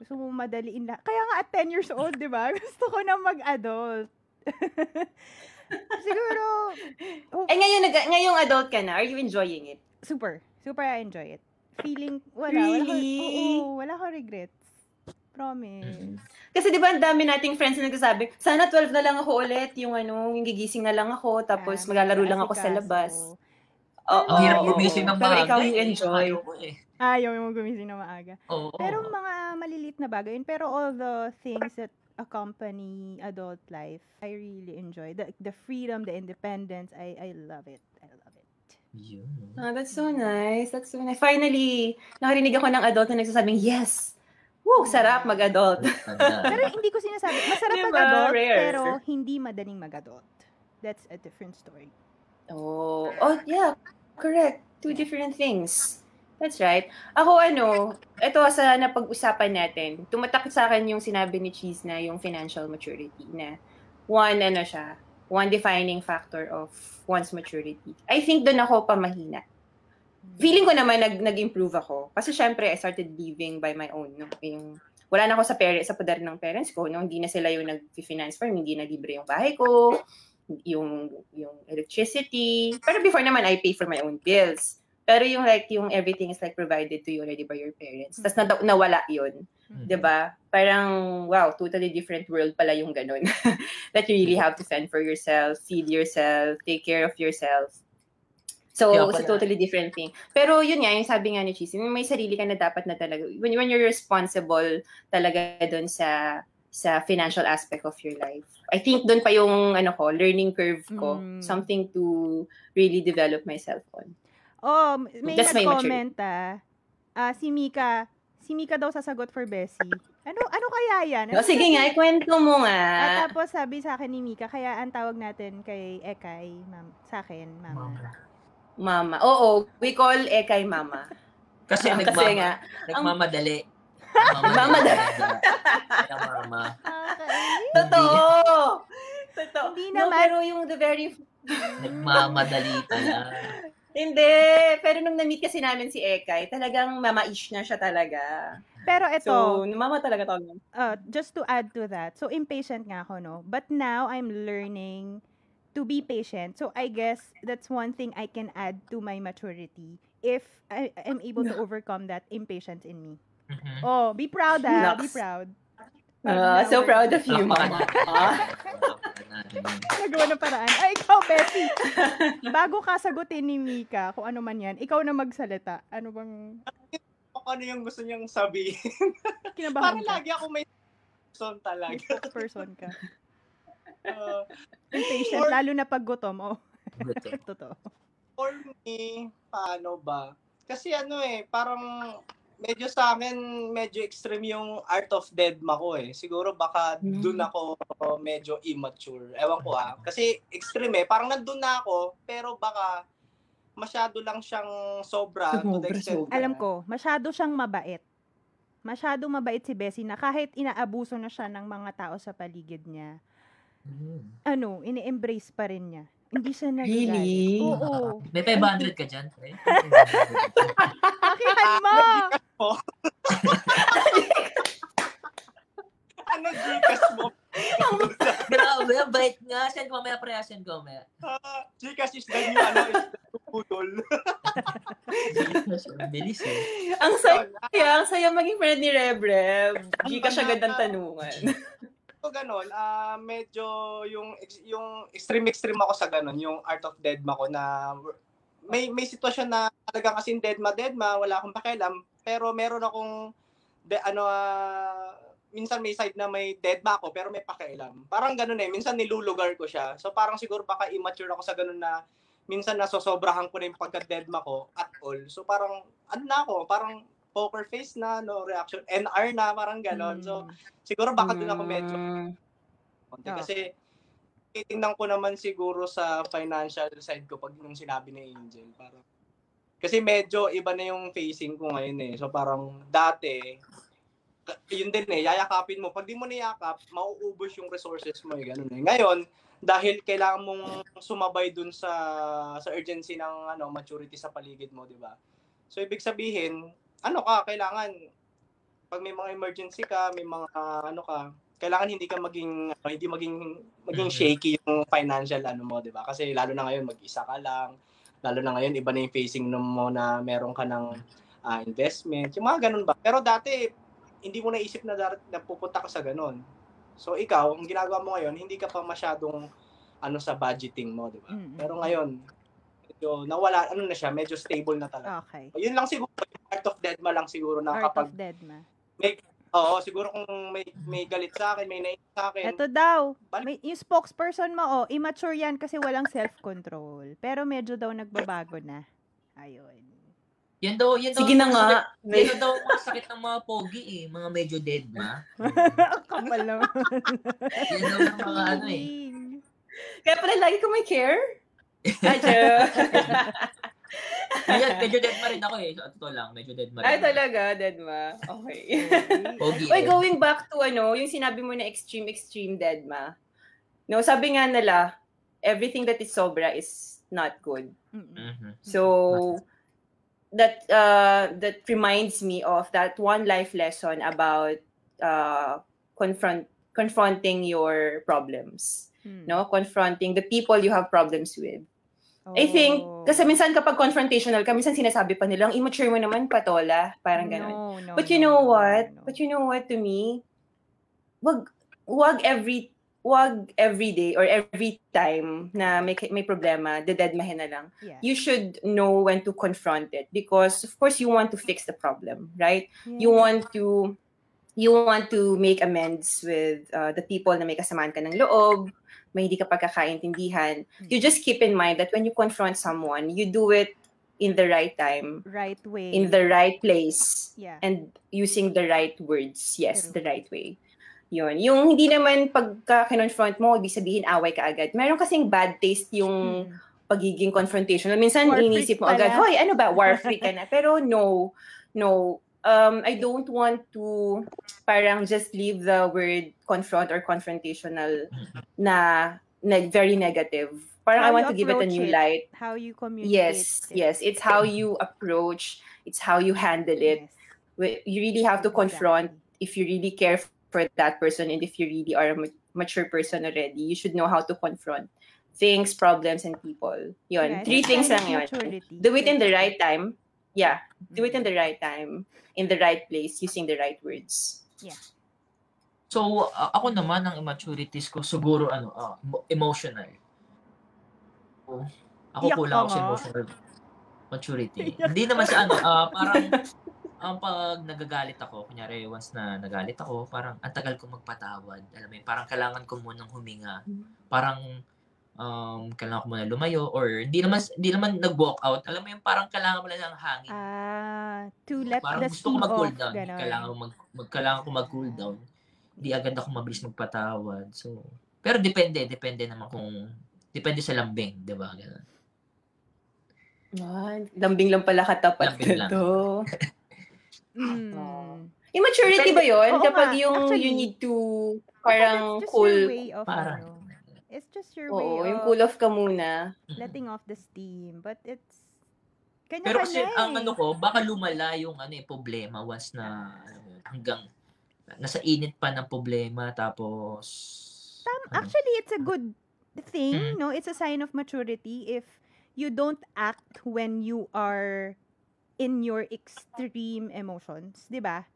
Speaker 3: gusto mo madaliin lang. Kaya nga at 10 years old, di ba? Gusto ko na mag-adult. Siguro, oh,
Speaker 1: Eh ngayon, ngayong adult ka na, are you enjoying it?
Speaker 3: super. Super I enjoy it. Feeling, wala. Wala ko,
Speaker 1: Really?
Speaker 3: oo, wala ko regrets. Promise.
Speaker 1: Kasi di ba ang dami nating friends na nagsasabi, sana 12 na lang ako ulit, yung ano, yung gigising na lang ako, tapos
Speaker 3: Ah,
Speaker 1: maglalaro lang ako sa labas. Oo.
Speaker 2: Ang hirap gumising ng.
Speaker 1: Pero
Speaker 2: maaga.
Speaker 1: ikaw you
Speaker 2: eh.
Speaker 1: enjoy.
Speaker 2: Ayaw eh.
Speaker 3: Ayaw mo gumising na maaga. Pero mga malilit na bagay yun. Pero all the things that accompany adult life, I really enjoy. The the freedom, the independence, I I love it.
Speaker 2: Yun.
Speaker 1: Ah, that's so nice. That's so nice. Finally, nakarinig ako ng adult na nagsasabing, yes! Woo, sarap mag-adult.
Speaker 3: Pero hindi ko sinasabi, masarap
Speaker 1: Diba?
Speaker 3: mag-adult,
Speaker 1: Rare.
Speaker 3: pero hindi madaling mag-adult. That's a different story.
Speaker 1: Oh, oh yeah, correct. Two different things. That's right. Ako ano, ito sa napag-usapan natin, tumatak sa akin yung sinabi ni Cheese na yung financial maturity na one ano siya, one defining factor of one's maturity. I think doon ako pa mahina. Feeling ko naman nag nag-improve ako kasi syempre I started living by my own no. Yung wala na ako sa parents sa poder ng parents ko no, hindi na sila yung nag-finance for me, hindi na libre yung bahay ko, yung yung electricity. Pero before naman I pay for my own bills. Pero yung like yung everything is like provided to you already by your parents. Tapos na, nawala yun.
Speaker 2: Mm.
Speaker 1: 'Di ba? Parang wow, totally different world pala yung ganun. That you really have to fend for yourself, feed yourself, take care of yourself. So,
Speaker 2: Kaya
Speaker 1: it's a totally different thing. Pero yun nga, yung sabi nga ni Cheese, yung may sarili ka na dapat na talaga, when, when you're responsible talaga dun sa sa financial aspect of your life. I think doon pa yung ano ko, learning curve ko,
Speaker 3: Mm.
Speaker 1: something to really develop myself on.
Speaker 3: Oh, may
Speaker 1: That's my
Speaker 3: nag-comment ah. Ah, si Mika, si Mika daw sasagot for Bessie. Ano ano kaya yan?
Speaker 1: O,
Speaker 3: Ano
Speaker 1: sige nga, ikwento mo
Speaker 3: At
Speaker 1: nga.
Speaker 3: tapos sabi sa akin ni Mika, kaya ang tawag natin kay Ekay, ma'am, sa akin, mama.
Speaker 1: Mama. Oo, we call Ekay Mama.
Speaker 2: Kasi,
Speaker 1: Kasi
Speaker 2: nagmama,
Speaker 1: nga,
Speaker 2: nagmamadali.
Speaker 1: Nagmamadali.
Speaker 2: Kaya mama.
Speaker 1: Totoo! Totoo.
Speaker 3: Hindi
Speaker 1: No,
Speaker 3: naman.
Speaker 1: pero yung the very...
Speaker 2: Nagmamadali pala.
Speaker 1: Hindi. Pero nung na-meet kasi namin si Ekay, talagang mama-ish na siya talaga.
Speaker 3: Pero ito,
Speaker 1: So, mama talaga niya.
Speaker 3: uh, just to add to that, so impatient nga ako, no? But now, I'm learning to be patient. So, I guess that's one thing I can add to my maturity if I am able to overcome that impatience in me.
Speaker 2: Mhm.
Speaker 3: Oh, be proud, ah. Be
Speaker 1: Naks.
Speaker 3: proud.
Speaker 1: Ah, so proud of you, mama.
Speaker 3: Nagawa ng paraan. Ay, ikaw, Bessie. Bago ka sagutin ni Mika, kung ano man yan, ikaw na magsalita. Ano bang
Speaker 4: ano yung gusto niyang sabihin.
Speaker 3: kinabahan
Speaker 4: Parang
Speaker 3: ka?
Speaker 4: lagi ako may son talaga.
Speaker 3: Person ka.
Speaker 4: Uh,
Speaker 3: Impatient,
Speaker 4: For-
Speaker 3: lalo na pag gutom. Oh, totoo.
Speaker 4: for me, paano ba? Kasi ano eh, parang medyo sa akin, medyo extreme yung art of deadma ko eh. Siguro baka
Speaker 1: Mm.
Speaker 4: dun ako medyo immature. Ewan ko ah. Kasi extreme eh. Parang nandun na ako, pero baka masyado lang siyang sobra. to the
Speaker 1: Sobra,
Speaker 4: extent
Speaker 1: sobra.
Speaker 3: Alam ko, masyado siyang mabait. Masyado mabait si Bessie na kahit inaabuso na siya ng mga tao sa paligid niya, ano, ini-embrace pa rin niya. Hindi siya nagagalit.
Speaker 1: Really?
Speaker 3: Oo.
Speaker 2: May 500 ka dyan, pre?
Speaker 3: Pakihan mo!
Speaker 4: Ano Gcash mo?
Speaker 2: Grabe, bait nga. Send ko mamaya, pre. Send ko mamaya.
Speaker 4: Ah, Gcash is the new ano, is the new pudol.
Speaker 2: Ang bilis eh.
Speaker 1: ang saya, ang saya maging friend ni Reb Reb. Gcash agad ang tanungan.
Speaker 4: So ganun, ah medyo yung yung extreme extreme ako sa ganun, yung Art of Deadma ko na may may sitwasyon na talagang kasi deadma deadma, wala akong pakialam, pero meron akong de, ano ah, minsan may side na may deadma ako pero may pakialam. Parang ganun eh, minsan nilulugar ko siya. So parang siguro baka immature ako sa ganun na minsan nasosobrahan ko na yung pagka-deadma ko at all. So parang ano na ako, parang poker face na, no reaction, NR na, parang ganon. So
Speaker 3: Mm.
Speaker 4: siguro baka din ako medyo
Speaker 1: Mm.
Speaker 4: konti.
Speaker 3: Oh.
Speaker 4: Kasi titingnan ko naman siguro sa financial side ko pag nung sinabi ni Angel. Parang, kasi medyo iba na yung facing ko ngayon eh. So parang dati, yun din eh, yayakapin mo. Pag di mo niyakap, mauubos yung resources mo eh. Ganun eh. Ngayon, dahil kailangan mong sumabay dun sa sa urgency ng ano maturity sa paligid mo, di ba? So ibig sabihin, ano ka, kailangan pag may mga emergency ka, may mga ano ka, kailangan hindi ka maging ano, hindi maging maging
Speaker 2: Mhm.
Speaker 4: shaky yung financial ano mo, 'di ba? Kasi lalo na ngayon mag-isa ka lang. Lalo na ngayon iba na yung facing mo na meron ka ng ah, investment. Yung mga ganun ba? Pero dati hindi mo naisip na dar- na pupunta ka sa ganun. So ikaw, ang ginagawa mo ngayon, hindi ka pa masyadong ano sa budgeting mo, 'di ba?
Speaker 3: Mm-mm.
Speaker 4: Pero ngayon, medyo nawala ano na siya, medyo stable na talaga.
Speaker 3: Okay.
Speaker 4: Yun lang siguro, part of deadma lang siguro na
Speaker 3: Art
Speaker 4: kapag
Speaker 3: of Deadma.
Speaker 4: Oo, siguro kung may may galit sa akin, may nainis sa akin.
Speaker 3: Ito daw, may, yung spokesperson mo, oh, immature yan kasi walang self-control. Pero medyo daw nagbabago na. Ayun.
Speaker 2: Yan daw, yan daw.
Speaker 1: Sige na
Speaker 2: ang
Speaker 1: nga.
Speaker 2: sakit- Yan daw ang sakit ng mga pogi eh. Mga medyo dead na.
Speaker 3: Ang kapal naman.
Speaker 2: Yan daw ang mga ano eh.
Speaker 1: Kaya pala lagi ko may care. Ay, joke.
Speaker 2: Yan, medyo dead ma rin ako eh. Sa totoo lang, medyo dead ma rin.
Speaker 1: Ay, talaga, Deadma. Okay.
Speaker 2: Pogi
Speaker 1: Wait,
Speaker 2: eh.
Speaker 1: going back to ano, yung sinabi mo na extreme, extreme Deadma. No, sabi nga nila, everything that is sobra is not good.
Speaker 3: Mm-mm.
Speaker 2: Mhm.
Speaker 1: So that uh that reminds me of that one life lesson about uh confront confronting your problems,
Speaker 3: Mm.
Speaker 1: no? Confronting the people you have problems with. I think
Speaker 3: Oh.
Speaker 1: kasi minsan kapag confrontational ka, minsan sinasabi pa nila, ang immature mo naman patola, parang ganun.
Speaker 3: No, no,
Speaker 1: But you
Speaker 3: no,
Speaker 1: know
Speaker 3: no,
Speaker 1: what?
Speaker 3: no, no.
Speaker 1: But you know what to me? Wag wag every wag every day or every time na may may problema, dededmahin na lang.
Speaker 3: Yeah.
Speaker 1: You should know when to confront it because of course you want to fix the problem, right? You want to you want to make amends with uh, the people na may kasamaan ka ng loob, may hindi ka pagkakaintindihan. You just keep in mind that when you confront someone, you do it in the right time,
Speaker 3: right way.
Speaker 1: in the right place,
Speaker 3: yeah.
Speaker 1: and using the right words. Yes,
Speaker 3: True.
Speaker 1: the right way. Yun. Yung hindi naman pagka kinonfront mo, ibig sabihin away ka agad. Meron kasing bad taste yung
Speaker 3: Mm.
Speaker 1: pagiging confrontational. Minsan
Speaker 3: War
Speaker 1: inisip mo agad, hoy, ano ba, war freak ka na. Pero no, no. Um, I don't want to parang just leave the word confront or confrontational na, very negative. Parang
Speaker 3: How
Speaker 1: I want to give it a new
Speaker 3: it.
Speaker 1: light.
Speaker 3: How you communicate.
Speaker 1: Yes,
Speaker 3: it.
Speaker 1: yes. It's how you approach. It's how you handle it.
Speaker 3: Yes.
Speaker 1: You really have to confront
Speaker 3: Exactly.
Speaker 1: if you really care for that person and if you really are a mature person already. You should know how to confront things, problems, and people. Yun.
Speaker 3: Yeah,
Speaker 1: Three things lang yun. Do it in the right time. Yeah. Do it in
Speaker 3: Mm.
Speaker 1: the right time, in the right place, using the right words.
Speaker 2: So, a- ako naman, ang immaturities ko, siguro, ano, ah, emo- emotional. So, ako
Speaker 3: Iyak
Speaker 2: kulang ako sa emotional maturity. Hindi naman sa ano, ah, parang, ang pag nagagalit ako, kunyari, once na nagalit ako, parang, ang tagal ko magpatawad. Alam mo parang kailangan ko munang huminga. Parang, um, kailangan ko muna lumayo, or hindi naman, hindi naman nag-walk out. Alam mo yun, parang kailangan mo lang ng hangin.
Speaker 3: Ah, to let
Speaker 2: parang
Speaker 3: the
Speaker 2: gusto ko
Speaker 3: steam
Speaker 2: mag-cool
Speaker 3: off.
Speaker 2: down.
Speaker 3: ganon.
Speaker 2: Kailangan ko mag, mag kailangan ko mag-cool down. Hindi agad ako mabilis magpatawad. So, pero depende, depende naman kung depende sa lambing, 'di ba? Ganun.
Speaker 1: Ah, lambing lang pala katapat
Speaker 2: Lambing lang.
Speaker 1: to.
Speaker 3: Mm.
Speaker 1: Immaturity ba yun?
Speaker 3: Oo
Speaker 1: Kapag
Speaker 3: nga,
Speaker 1: yung
Speaker 3: actually.
Speaker 1: you need to parang cool.
Speaker 3: your way of,
Speaker 2: Parang-
Speaker 3: ano, it's just your way
Speaker 1: Oo,
Speaker 3: of
Speaker 1: yung cool off ka muna.
Speaker 3: letting off the steam. But it's, kanya
Speaker 2: Pero kasi ang
Speaker 3: eh.
Speaker 2: ano ko, baka lumala yung ano eh, problema once na alam mo yun, hanggang nasa init pa ng problema tapos ano,
Speaker 3: Actually, it's a good thing,
Speaker 2: Mm.
Speaker 3: no? It's a sign of maturity if you don't act when you are in your extreme emotions, 'di ba?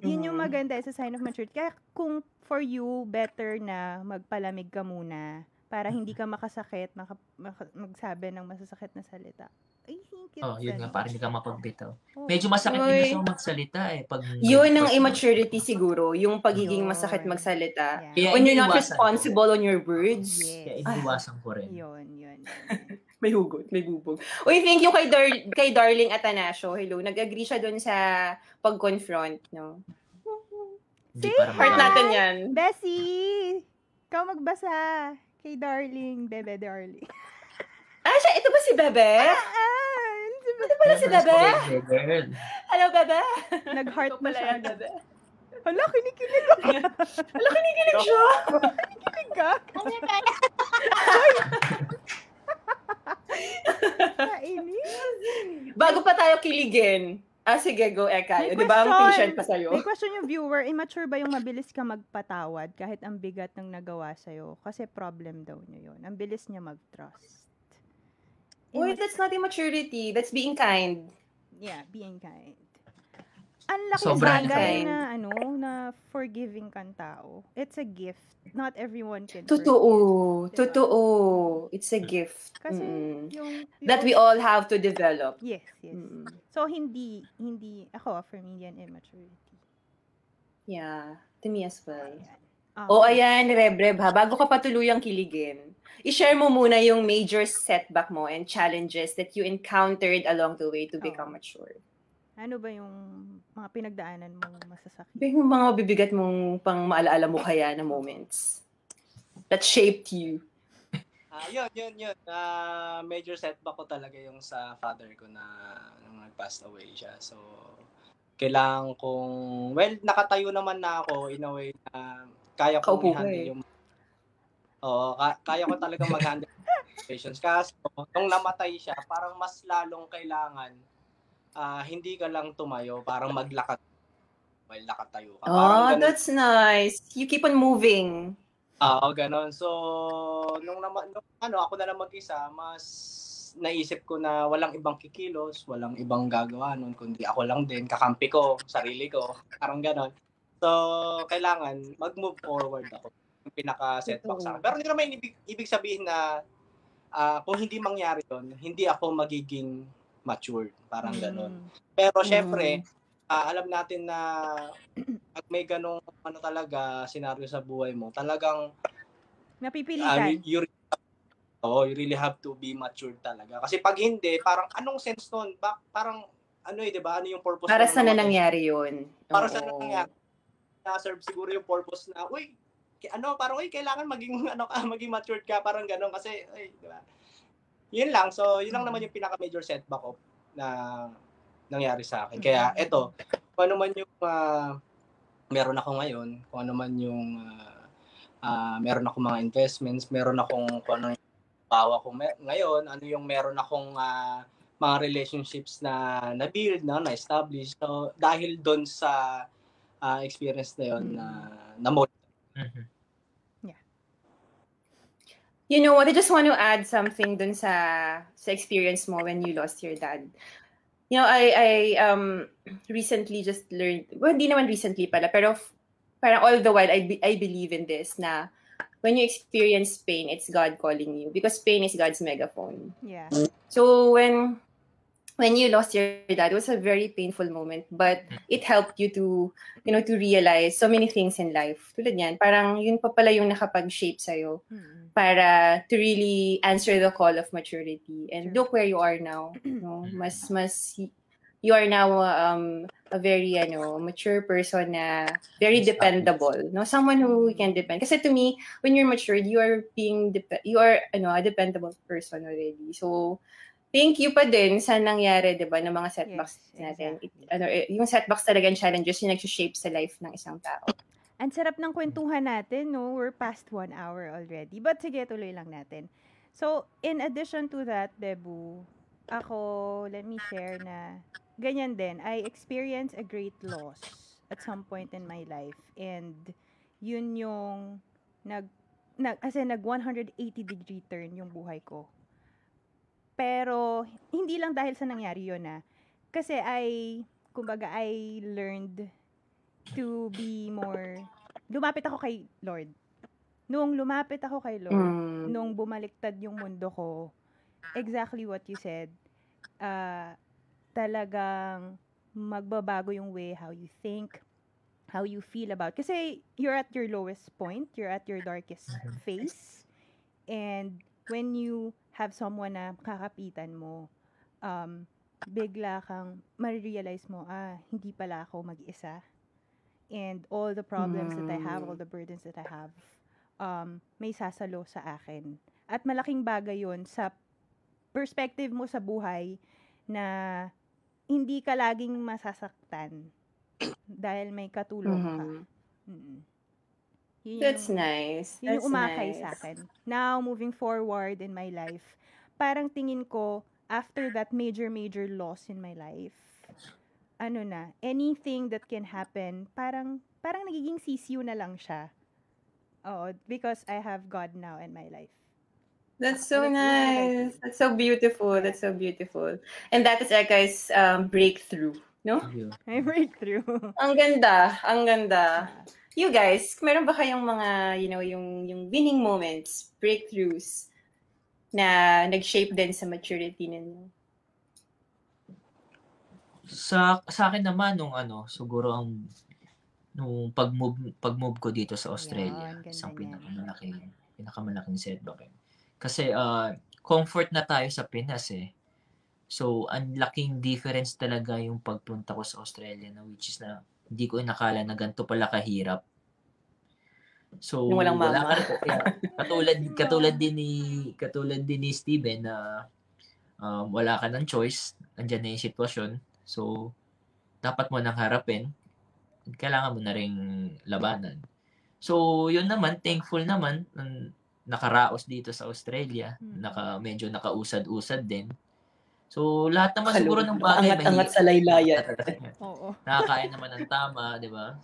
Speaker 3: Yun yung
Speaker 1: Mhm.
Speaker 3: maganda sa sign of maturity. Kaya kung for you, better na magpalamig ka muna para hindi ka makasakit, maka, maka- magsabi ng masasakit na salita. I think it's
Speaker 2: Oh, yun nga, parang hindi ka mapagbitaw.
Speaker 3: oo.
Speaker 2: Medyo masakit din
Speaker 1: Uy.
Speaker 2: kasi magsalita eh. Pag
Speaker 1: Yun ang immaturity siguro, yung pagiging
Speaker 3: Yun.
Speaker 1: masakit magsalita.
Speaker 3: Yeah.
Speaker 2: Kaya
Speaker 1: When you're not
Speaker 2: ko.
Speaker 1: responsible on your words.
Speaker 2: Kaya
Speaker 3: Yes.
Speaker 2: iniwasan ko rin.
Speaker 3: Yun, yun. yun.
Speaker 1: May hugot, may bubog. Uy, thank you kay, Dar- kay Darling Atanasio. Hello. Nag-agree siya dun sa pag-confront, no?
Speaker 2: Hindi
Speaker 3: Say
Speaker 2: para
Speaker 1: natin yan.
Speaker 3: Bessie! Ikaw magbasa kay Darling, Bebe Darling.
Speaker 1: Ah, siya, ito ba si Bebe?
Speaker 3: Ah, si Bebe.
Speaker 1: Ito pala si Bebe? Hello, Bebe?
Speaker 3: Nag-heart
Speaker 1: Ito
Speaker 3: na
Speaker 1: pala
Speaker 3: siya.
Speaker 1: yan, Bebe.
Speaker 3: Hala, kinikilig ako.
Speaker 1: Wala, kinikilig siya.
Speaker 3: Kinikilig ka. Kainis.
Speaker 1: Bago pa tayo kiligin. Ah, sige, go, Eka.
Speaker 3: May
Speaker 1: Di ba ang patient pa sa'yo?
Speaker 3: May question yung viewer, immature ba yung mabilis ka magpatawad kahit ang bigat ng nagawa sa'yo? Kasi problem daw niya yun. Ang bilis niya mag-trust.
Speaker 1: Uy,
Speaker 3: Immat-
Speaker 1: that's not immaturity. That's being kind.
Speaker 3: yeah, being kind. Ang laki
Speaker 2: Sobrang
Speaker 3: bagay
Speaker 1: kind.
Speaker 3: na, ano, na forgiving kang tao. It's a gift. Not everyone can
Speaker 1: Totoo.
Speaker 3: forgive. Diba?
Speaker 1: Totoo. It's a gift.
Speaker 3: Kasi
Speaker 1: Mm-mm.
Speaker 3: yung,
Speaker 1: That we all have to develop.
Speaker 3: Yes, yes.
Speaker 1: Mm.
Speaker 3: So, hindi, hindi, ako, for me, yan immaturity.
Speaker 1: Yeah. To me as well.
Speaker 3: Ayan.
Speaker 1: O
Speaker 3: Okay.
Speaker 1: ayan, Rebreb ha, bago ka pa tuluyang kiligin, i-share mo muna yung major setback mo and challenges that you encountered along the way to become
Speaker 3: Oo.
Speaker 1: mature.
Speaker 3: Ano ba yung mga pinagdaanan mong masasakit?
Speaker 1: Yung mga bibigat mong pang maalaala mo kaya na moments that shaped you.
Speaker 4: Ah, yun, yun, yun. Ah, major setback ko talaga yung sa father ko na nung nag-passed away siya. So, kailangan kong, well, nakatayo naman na ako in a way na kaya
Speaker 1: ka
Speaker 4: i-handle
Speaker 1: eh.
Speaker 4: yung Oo, ka- kaya ko talaga mag-handle situations. Kaso, nung namatay siya, parang mas lalong kailangan ah, hindi ka lang tumayo, parang maglakad. Well, lakad tayo ka. Parang
Speaker 1: Oh,
Speaker 4: ganun.
Speaker 1: that's nice. You keep on moving.
Speaker 4: Oo, ganon. So, nung, nama, nung ano, ako na lang mag-isa, mas naisip ko na walang ibang kikilos, walang ibang gagawa nun, kundi ako lang din, kakampi ko, sarili ko, parang ganon. So, kailangan mag-move forward ako. Yung pinaka-setback sa akin. Pero hindi naman ibig, ibig sabihin na ah, kung hindi mangyari yon hindi ako magiging matured. Parang ganon.
Speaker 3: Mm.
Speaker 4: Pero
Speaker 1: Mm.
Speaker 4: syempre, ah, alam natin na pag may ganong ano talaga senaryo sa buhay mo, talagang
Speaker 3: Napipilitan.
Speaker 4: ah, you, you, oh, you really have to be mature talaga. Kasi pag hindi, parang anong sense nun? Ba, parang ano eh, 'di ba? Ano yung purpose
Speaker 1: Para
Speaker 4: ng
Speaker 1: sa na nangyari yun.
Speaker 4: Para sa
Speaker 1: Oo.
Speaker 4: nangyari. Na-serve siguro yung purpose na, uy, ano, parang, uy, kailangan maging, ano ka, maging matured ka, parang gano'n, kasi, uy, di ba? Yun lang, so, yun lang naman yung pinaka-major setback ko na nangyari sa akin. Kaya, eto, kung ano man yung ah, meron ako ngayon, kung ano man yung ah, ah, meron ako mga investments, meron akong kung ano yung bawa ko me- ngayon, ano yung meron akong ah, mga relationships na na-build, na, na-establish. So, dahil doon sa ah, experience na yun, na, na
Speaker 2: Mhm.
Speaker 1: You know what? I just want to add something dun sa sa experience mo when you lost your dad. You know, I I um recently just learned, well, hindi naman recently pala, pero parang all the while I be- I believe in this na when you experience pain, it's God calling you because pain is God's megaphone.
Speaker 3: Yeah.
Speaker 1: So when when you lost your dad, it was a very painful moment, but mm. it helped you to, you know, to realize so many things in life. Tulad niyan, parang yun pa pala yung nakapag-shape sa'yo
Speaker 3: Mm-mm.
Speaker 1: para to really answer the call of maturity. And look where you are now no mm-hmm. mas mas you are now um a very ano mature person na very dependable no? Someone who we can depend. Kasi to me when you're matured you are being dep- you are ano a dependable person already. So thank you pa din sa nangyari 'di ba ng mga setbacks
Speaker 3: Yes,
Speaker 1: natin It-
Speaker 3: exactly.
Speaker 1: ano eh, yung setbacks talaga and challenges yung nag-shape sa life ng isang tao
Speaker 3: Ang sarap ng kwentuhan natin, no? We're past one hour already. But sige, tuloy lang natin. So, in addition to that, Debu, ako, let me share na ganyan din. I experienced a great loss at some point in my life. And yun yung nag, nag as in, nag 180 degree turn yung buhay ko. Pero, hindi lang dahil sa nangyari yun na kasi I, kumbaga, I learned to be more, lumapit ako kay Lord. Nung lumapit ako kay Lord,
Speaker 1: Mm.
Speaker 3: nung bumaliktad yung mundo ko, exactly what you said, uh, talagang magbabago yung way how you think, how you feel about. Kasi you're at your lowest point, you're at your darkest phase, and when you have someone na kakapitan mo, um, bigla kang marirealize mo, ah, hindi pala ako mag-isa. And all the problems that I have,
Speaker 1: Mm.
Speaker 3: all the burdens that I have, um, may sasalo sa akin. At malaking bagay yon sa perspective mo sa buhay na hindi ka laging masasaktan dahil may katulong ka.
Speaker 1: Mhm.
Speaker 3: Yun
Speaker 1: That's
Speaker 3: yung-
Speaker 1: nice.
Speaker 3: yun
Speaker 1: That's
Speaker 3: yung umakay
Speaker 1: nice.
Speaker 3: sa akin. Now, moving forward in my life, parang tingin ko, after that major, major loss in my life, ano na, anything that can happen, parang, parang nagiging sisiw na lang siya. Oo, because I have God now in my life.
Speaker 1: That's so
Speaker 3: That's
Speaker 1: nice. That's so beautiful. That's so beautiful. And that is Eka's um, breakthrough. No?
Speaker 2: Yun.
Speaker 3: My breakthrough.
Speaker 1: Ang ganda. Ang ganda. You guys, meron ba kayong mga, you know, yung, yung winning moments, breakthroughs, na nag-shape din sa maturity ninyo?
Speaker 2: Sa sa akin naman nung ano, siguro ang nung pag-move pag-move ko dito sa Australia,
Speaker 3: ganda
Speaker 2: isang pinakamalaking pinakamalaking setback. eh. Kasi ah, comfort na tayo sa Pinas eh. So, ang laking difference talaga yung pagpunta ko sa Australia na which is na hindi ko inakala na ganito pala kahirap. So,
Speaker 1: Yung walang
Speaker 2: wala
Speaker 1: mama.
Speaker 2: ka- kaya, katulad katulad din ni katulad din ni Steven na um, wala ka ng choice, andyan na yung sitwasyon. So, dapat mo nang harapin. Kailangan mo na ring labanan. So, yun naman, thankful naman, nakaraos dito sa Australia.
Speaker 3: Hmm.
Speaker 2: Naka, medyo nakausad-usad din. So, lahat naman siguro ng bagay
Speaker 1: Angat-angat sa laylayan.
Speaker 3: Oo.
Speaker 2: Nakakain naman ng tama, di ba?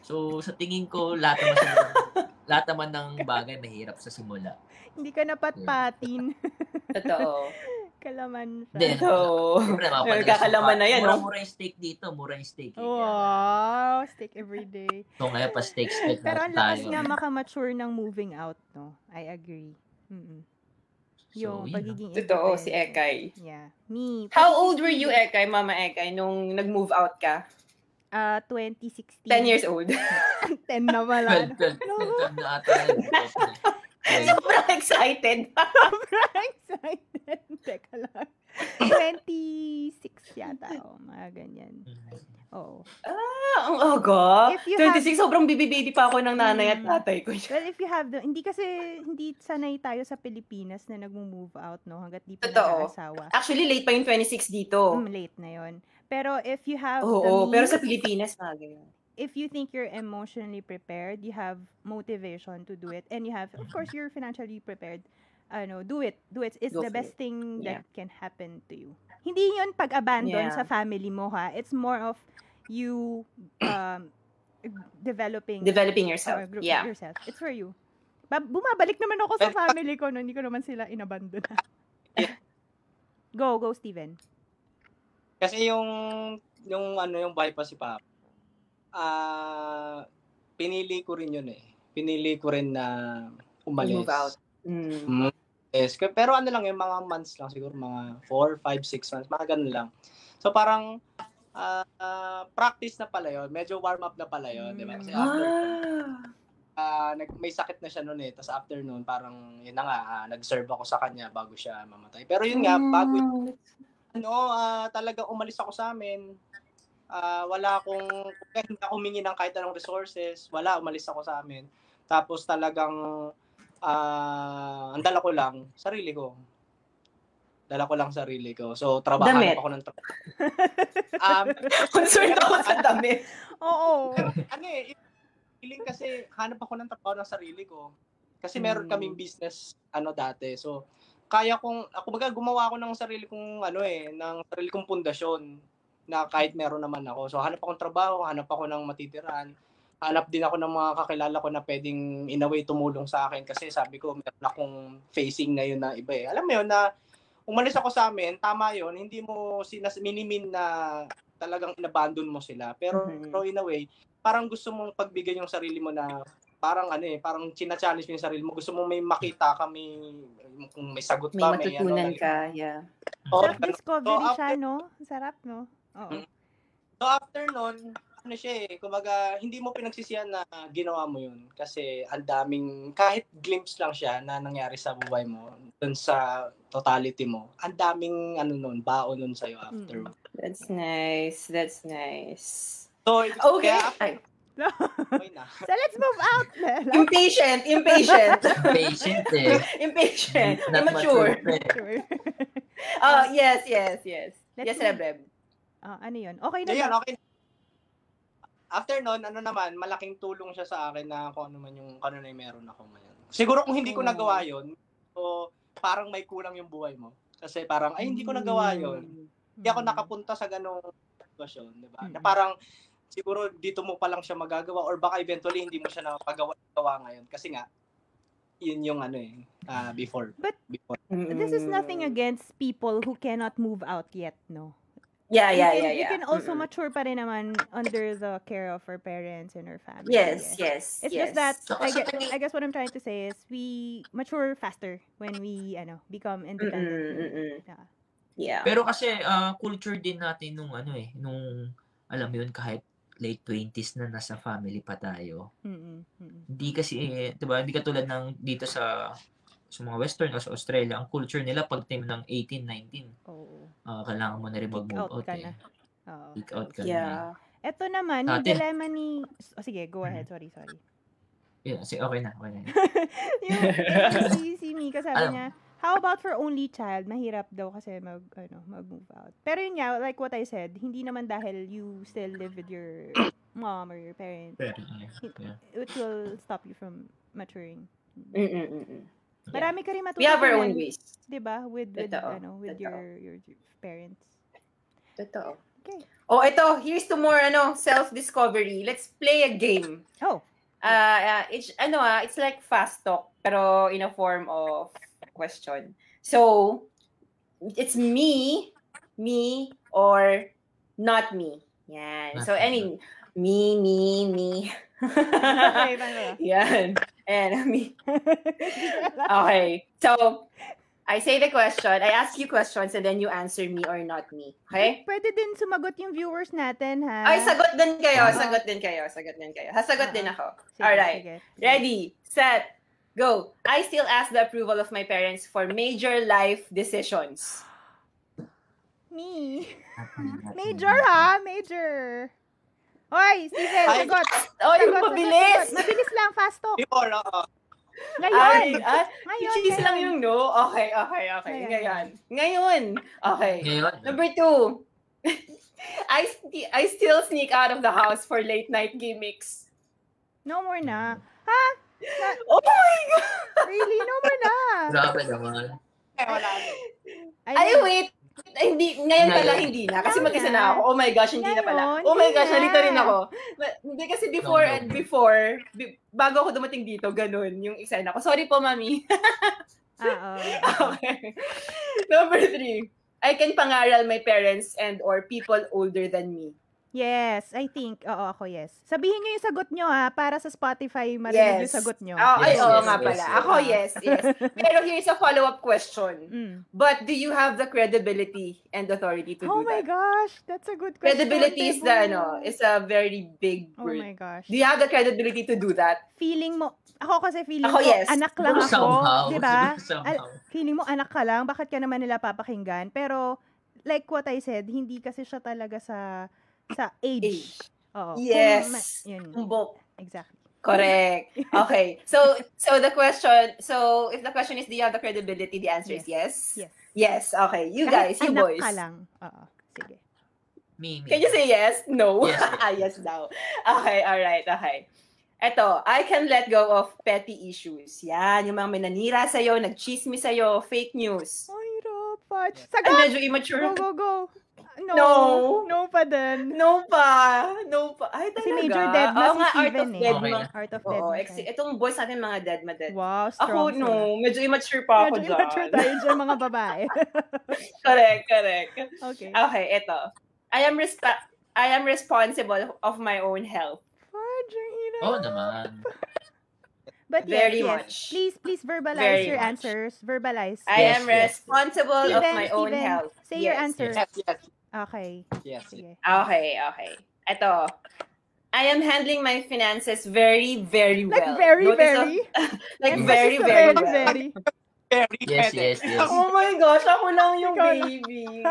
Speaker 2: So, sa tingin ko, lahat naman, siguro, lahat naman ng bagay mahirap sa simula.
Speaker 3: Hindi ka napatpatin.
Speaker 1: Totoo.
Speaker 3: Kalaman siya.
Speaker 2: Then,
Speaker 1: So,
Speaker 2: Siyempre, yung
Speaker 1: na yan,
Speaker 2: Mura,
Speaker 1: no?
Speaker 2: mura yung steak dito. Mura yung steak.
Speaker 3: Wow, steak every day.
Speaker 2: So, ngayon pa steak, steak
Speaker 3: Pero ang lakas nga makamature ng moving out, no? I agree. Mm-mm. Yung
Speaker 2: So, yun.
Speaker 3: pagiging
Speaker 1: totoo, si. Ekay.
Speaker 3: Yeah. Me.
Speaker 1: How old were you, Ekay, Mama Ekay, nung nag-move out ka?
Speaker 3: Uh, 2016.
Speaker 1: 10 years old.
Speaker 3: 10 na wala.
Speaker 2: 12, 12, 12 na ata. yun.
Speaker 1: Sobrang excited.
Speaker 3: Sobrang excited. Teka lang. 26 yata. Oh, mga ganyan. Oo.
Speaker 1: Ah, ang aga.
Speaker 3: If you
Speaker 1: 26, sobrang baby-baby pa ako ng nanay at
Speaker 3: Mm.
Speaker 1: tatay ko.
Speaker 3: Well, if you have the, hindi kasi, hindi sanay tayo sa Pilipinas na nag-move out, no? Hanggat di pa
Speaker 1: Totoo.
Speaker 3: nag-aasawa.
Speaker 1: Actually, late pa yung 26 dito.
Speaker 3: Mm, late na yon. Pero if you have the
Speaker 1: Oo, pero sa
Speaker 3: means,
Speaker 1: Pilipinas, mga
Speaker 3: if you think you're emotionally prepared, you have motivation to do it, and you have, of course, you're financially prepared, ano, do it. Do it. It's
Speaker 1: Go
Speaker 3: the best thing
Speaker 1: Yeah.
Speaker 3: that can happen to you. Hindi yun pag-abandon
Speaker 1: Yeah.
Speaker 3: sa family mo, ha? It's more of you um, developing
Speaker 1: Developing yourself.
Speaker 3: group
Speaker 1: Yeah.
Speaker 3: yourself. It's for you. Ba- bumabalik naman ako sa family ko, no? Hindi ko naman sila inabandon. go, go, Steven.
Speaker 4: Kasi yung yung ano yung bypass si Papa. Ah, pinili ko rin yun eh. Pinili ko rin na umalis.
Speaker 1: Move out. Mm.
Speaker 4: Yes, k- pero ano lang yung mga months lang siguro mga 4, 5, 6 months, mga ganun lang. So parang ah, ah, practice na pala yun. Medyo warm up na pala yun, di ba? Kasi after,
Speaker 1: Ah.
Speaker 4: ah, nag, may sakit na siya noon eh. Tapos after noon, parang yun na nga, ah, nag-serve ako sa kanya bago siya mamatay. Pero yun nga, bago
Speaker 1: Mm.
Speaker 4: ano, ah, talaga umalis ako sa amin. Ah, wala akong, hindi ako humingi ng kahit anong resources. Wala, umalis ako sa amin. Tapos talagang, ah, ang dala ko lang, sarili ko. Dala ko lang sarili ko. So, trabaho
Speaker 1: Damit.
Speaker 4: ako ng trabaho. um,
Speaker 1: Concerned ako sa dami.
Speaker 3: Oo.
Speaker 4: ano eh, feeling kasi hanap ako ng trabaho ng sarili ko. Kasi meron kaming business ano dati. So kaya kong ako baga gumawa ako ng sarili kong ano eh, ng sarili kong pundasyon na kahit meron naman ako. So hanap akong trabaho, hanap ako ng matitiran. Hanap din ako ng mga kakilala ko na pwedeng in a way tumulong sa akin kasi sabi ko meron akong facing ngayon na iba eh. Alam mo yun na umalis ako sa amin, tama yon hindi mo sinas minimin na talagang inabandon mo sila. Pero
Speaker 1: Mhm.
Speaker 4: pero in a way, parang gusto mong pagbigyan yung sarili mo na parang ano eh, parang china-challenge mo yung sarili mo. Gusto mo may makita kami, kung may sagot
Speaker 1: May
Speaker 4: ka,
Speaker 1: matutunan
Speaker 4: ano,
Speaker 1: ka, yeah.
Speaker 4: Oo,
Speaker 3: Self-discovery
Speaker 4: So,
Speaker 3: siya,
Speaker 4: after-
Speaker 3: no? Ang Sarap, no? Oo.
Speaker 4: Mm. So after nun, ano siya eh, kumbaga hindi mo pinagsisihan na ginawa mo yun kasi ang daming, kahit glimpse lang siya na nangyari sa buhay mo, dun sa totality mo, ang daming ano nun, baon nun sa'yo after.
Speaker 3: Mm.
Speaker 1: That's nice. That's nice.
Speaker 4: So,
Speaker 1: Okay.
Speaker 4: kaya na.
Speaker 3: So, let's move out.
Speaker 1: impatient, impatient.
Speaker 2: Patient eh.
Speaker 1: impatient,
Speaker 2: Not
Speaker 1: immature.
Speaker 2: mature.
Speaker 1: Oh, yes, yes, yes.
Speaker 3: Let's
Speaker 1: yes,
Speaker 3: move-
Speaker 1: Rebreb.
Speaker 3: Ah, ano yun? Okay na
Speaker 4: Ayun, okay. After nun, ano naman, malaking tulong siya sa akin na kung ano man yung, yung meron ako ngayon. Siguro kung hindi ko
Speaker 1: Oh.
Speaker 4: nagawa yun, so parang may kulang yung buhay mo. Kasi parang, ay, hindi ko nagawa yun. Hindi ako
Speaker 3: Mm.
Speaker 4: nakapunta sa ganong sitwasyon, di ba? Na
Speaker 3: Mm.
Speaker 4: parang, siguro dito mo pa lang siya magagawa or baka eventually hindi mo siya napagawa ngayon. Kasi nga, yun yung ano eh, ah, before.
Speaker 3: But-
Speaker 4: before.
Speaker 3: This is nothing against people who cannot move out yet, no?
Speaker 1: Yeah,
Speaker 3: You
Speaker 1: yeah,
Speaker 3: can,
Speaker 1: yeah,
Speaker 3: You
Speaker 1: yeah.
Speaker 3: can also
Speaker 1: Mm-mm.
Speaker 3: mature pa rin naman under the care of our parents and our family.
Speaker 1: Yes, yes,
Speaker 3: It's
Speaker 1: yes.
Speaker 3: just that
Speaker 2: Saka
Speaker 3: I guess, I guess what I'm trying to say is we mature faster when we ano become independent.
Speaker 1: Mm-mm, mm-mm.
Speaker 3: Yeah.
Speaker 1: Yeah.
Speaker 2: Pero kasi ah, culture din natin nung ano eh, nung alam mo yun kahit late 20s na nasa family pa tayo.
Speaker 3: Mm-mm, mm-mm.
Speaker 2: Hindi kasi eh, 'di ba? Hindi katulad ng dito sa sa mga western o sa Australia, ang culture nila pag time ng 18, 19,
Speaker 3: Oo.
Speaker 2: ah, kailangan mo na rin mag-move
Speaker 3: out
Speaker 2: out,
Speaker 3: ka
Speaker 2: eh.
Speaker 3: na.
Speaker 2: Kick out ka na. eh.
Speaker 1: Yeah.
Speaker 3: Ito naman, yung dilemma ni... Oh, sige, go ahead. Sorry, sorry.
Speaker 2: Yeah, sige, okay na, okay na.
Speaker 3: yung, yung si, si Mika sabi
Speaker 2: Alam.
Speaker 3: niya, how about for only child? Mahirap daw kasi mag, ano, mag-move out. Pero yun nga, like what I said, hindi naman dahil you still live with your mom or your parents,
Speaker 2: Pero, yeah.
Speaker 3: it will stop you from maturing.
Speaker 1: Mm-mm-mm.
Speaker 3: Marami ka rin matutunan.
Speaker 1: We have our own ways.
Speaker 3: Diba? With, with,
Speaker 1: Totoo.
Speaker 3: ano, with
Speaker 1: Totoo.
Speaker 3: your, your parents.
Speaker 1: Totoo.
Speaker 3: Okay.
Speaker 1: Oh, ito, here's to more ano, self-discovery. Let's play a game.
Speaker 3: Oh.
Speaker 1: Uh, uh, it's ano ah, it's like fast talk pero in a form of question. So, it's me, me or not me. Yan. So,
Speaker 2: Not
Speaker 1: any me, me, me.
Speaker 3: Okay, paano?
Speaker 1: Yan. And me. Okay. So, I say the question, I ask you questions, and then you answer me or not me. Okay?
Speaker 3: Pwede din sumagot yung viewers natin, ha?
Speaker 1: Ay, sagot din kayo,
Speaker 3: Ah.
Speaker 1: sagot din kayo, sagot din kayo. Hasagot din ako.
Speaker 3: Sige,
Speaker 1: Alright.
Speaker 3: sige.
Speaker 1: Ready, set, go. I still ask the approval of my parents for major life decisions.
Speaker 3: Me. Major, ha? Major. Oy, Steven,
Speaker 4: Ay.
Speaker 3: sagot.
Speaker 1: Oh, yung
Speaker 3: Sagot, sagot,
Speaker 1: mabilis!
Speaker 3: sagot. Mabilis lang, fast talk.
Speaker 4: Before, oo.
Speaker 3: Ngayon.
Speaker 1: Ay, ah,
Speaker 3: Ngayon,
Speaker 1: cheese lang
Speaker 3: ngayon.
Speaker 1: yung no. Okay, okay, okay.
Speaker 3: Ngayon.
Speaker 1: Ngayon. Ngayon. Okay.
Speaker 2: Ngayon,
Speaker 1: Number two. I, st- I still sneak out of the house for late night gimmicks.
Speaker 3: No more na. Ha?
Speaker 1: Oh my God!
Speaker 3: Really? No more na.
Speaker 2: grabe naman.
Speaker 4: Eh, wala. na.
Speaker 1: Ay, wait. Ay, hindi, ngayon pala hindi na. Kasi mag-isa
Speaker 3: na.
Speaker 1: ako. Oh my gosh, hindi na pala. Oh my gosh,
Speaker 3: na.
Speaker 1: nalito rin ako. Ma- Hindi kasi before and before, bi- bago ako dumating dito, ganun yung eksena ko. Sorry po, mami.
Speaker 3: Ah,
Speaker 1: okay. Number three. I can pangaral my parents and or people older than me.
Speaker 3: Yes, I think. Oo, ako yes. Sabihin nyo yung sagot nyo ha, para sa Spotify marinig yung
Speaker 1: Yes.
Speaker 3: sagot nyo.
Speaker 1: Oh, ay,
Speaker 2: Yes,
Speaker 1: oo
Speaker 2: yes,
Speaker 1: nga
Speaker 2: yes,
Speaker 1: pala.
Speaker 2: yes.
Speaker 1: Ako, yes, yes. Pero here's a follow-up question.
Speaker 3: Mm.
Speaker 1: But do you have the credibility and authority to
Speaker 3: Oh
Speaker 1: do
Speaker 3: my
Speaker 1: that?
Speaker 3: gosh, that's a good question.
Speaker 1: Credibility is the, ano, is a very big
Speaker 3: Oh
Speaker 1: word.
Speaker 3: my gosh.
Speaker 1: Do you have the credibility to do that?
Speaker 3: Feeling mo, ako kasi feeling
Speaker 1: Ako,
Speaker 3: ko,
Speaker 1: yes.
Speaker 3: anak lang
Speaker 2: Siguro
Speaker 3: ako.
Speaker 2: somehow,
Speaker 3: Di ba?
Speaker 2: siguro somehow.
Speaker 3: Feeling mo, anak ka lang, bakit ka naman nila papakinggan? Pero, like what I said, hindi kasi siya talaga sa sa age.
Speaker 1: Age.
Speaker 3: Oo.
Speaker 1: Yes.
Speaker 3: Kung yun.
Speaker 1: Tumbok.
Speaker 3: Exactly.
Speaker 1: Correct. Okay. So so the question, so if the question is do you have the credibility, the answer is yes.
Speaker 3: Yes.
Speaker 1: Yes. Okay. You
Speaker 3: Kahit
Speaker 1: guys, you
Speaker 3: anak
Speaker 1: boys.
Speaker 3: ka lang. Oo. Sige.
Speaker 2: Me, me.
Speaker 1: Can you say yes? No.
Speaker 2: Yes, yes.
Speaker 1: ah, yes daw. Okay, all right. Okay. Eto, I can let go of petty issues. Yan, yung mga may nanira sa'yo, nag-chismis sa'yo, fake news.
Speaker 3: Ay, hirap, Patch. Sagot!
Speaker 1: medyo immature.
Speaker 3: Go, go, go. No.
Speaker 1: No.
Speaker 3: No pa din.
Speaker 1: No pa. No pa. Ay,
Speaker 3: Kasi
Speaker 1: talaga.
Speaker 3: major dead na
Speaker 1: Oo
Speaker 3: si
Speaker 1: nga, Art
Speaker 3: Steven
Speaker 1: of
Speaker 3: eh.
Speaker 1: Dead.
Speaker 2: Okay na.
Speaker 3: Art of Dead.
Speaker 1: Oo, ex- itong boys natin mga dead, ma-dead.
Speaker 3: Wow,
Speaker 1: Ako,
Speaker 3: strong
Speaker 1: no.
Speaker 3: sila.
Speaker 1: Medyo immature pa ako
Speaker 3: Medyo
Speaker 1: dyan.
Speaker 3: immature tayo dyan, mga babae.
Speaker 1: correct, correct.
Speaker 3: okay.
Speaker 1: Okay, ito. I am resp- I am responsible of my own health.
Speaker 3: Fudge, ang hirap.
Speaker 2: Oo naman.
Speaker 3: But yes,
Speaker 1: Very
Speaker 3: yes.
Speaker 1: much.
Speaker 3: Please, please verbalize
Speaker 1: Very
Speaker 3: your
Speaker 1: much.
Speaker 3: answers. Verbalize.
Speaker 1: I
Speaker 2: Yes,
Speaker 1: am
Speaker 2: yes.
Speaker 1: responsible of
Speaker 3: Steven,
Speaker 1: my own
Speaker 3: Steven,
Speaker 1: health.
Speaker 3: Say your
Speaker 1: Yes,
Speaker 3: answer.
Speaker 4: Yes, yes,
Speaker 3: Okay.
Speaker 4: yes.
Speaker 3: Sige.
Speaker 1: Okay, okay. Ito. I am handling my finances very, very well.
Speaker 3: Like very,
Speaker 1: Notice of-
Speaker 3: very.
Speaker 1: like
Speaker 3: Emphasis
Speaker 1: very, very,
Speaker 3: very,
Speaker 1: well.
Speaker 3: very.
Speaker 4: Very
Speaker 2: Yes, yes, yes.
Speaker 1: Oh my gosh, ako lang yung baby.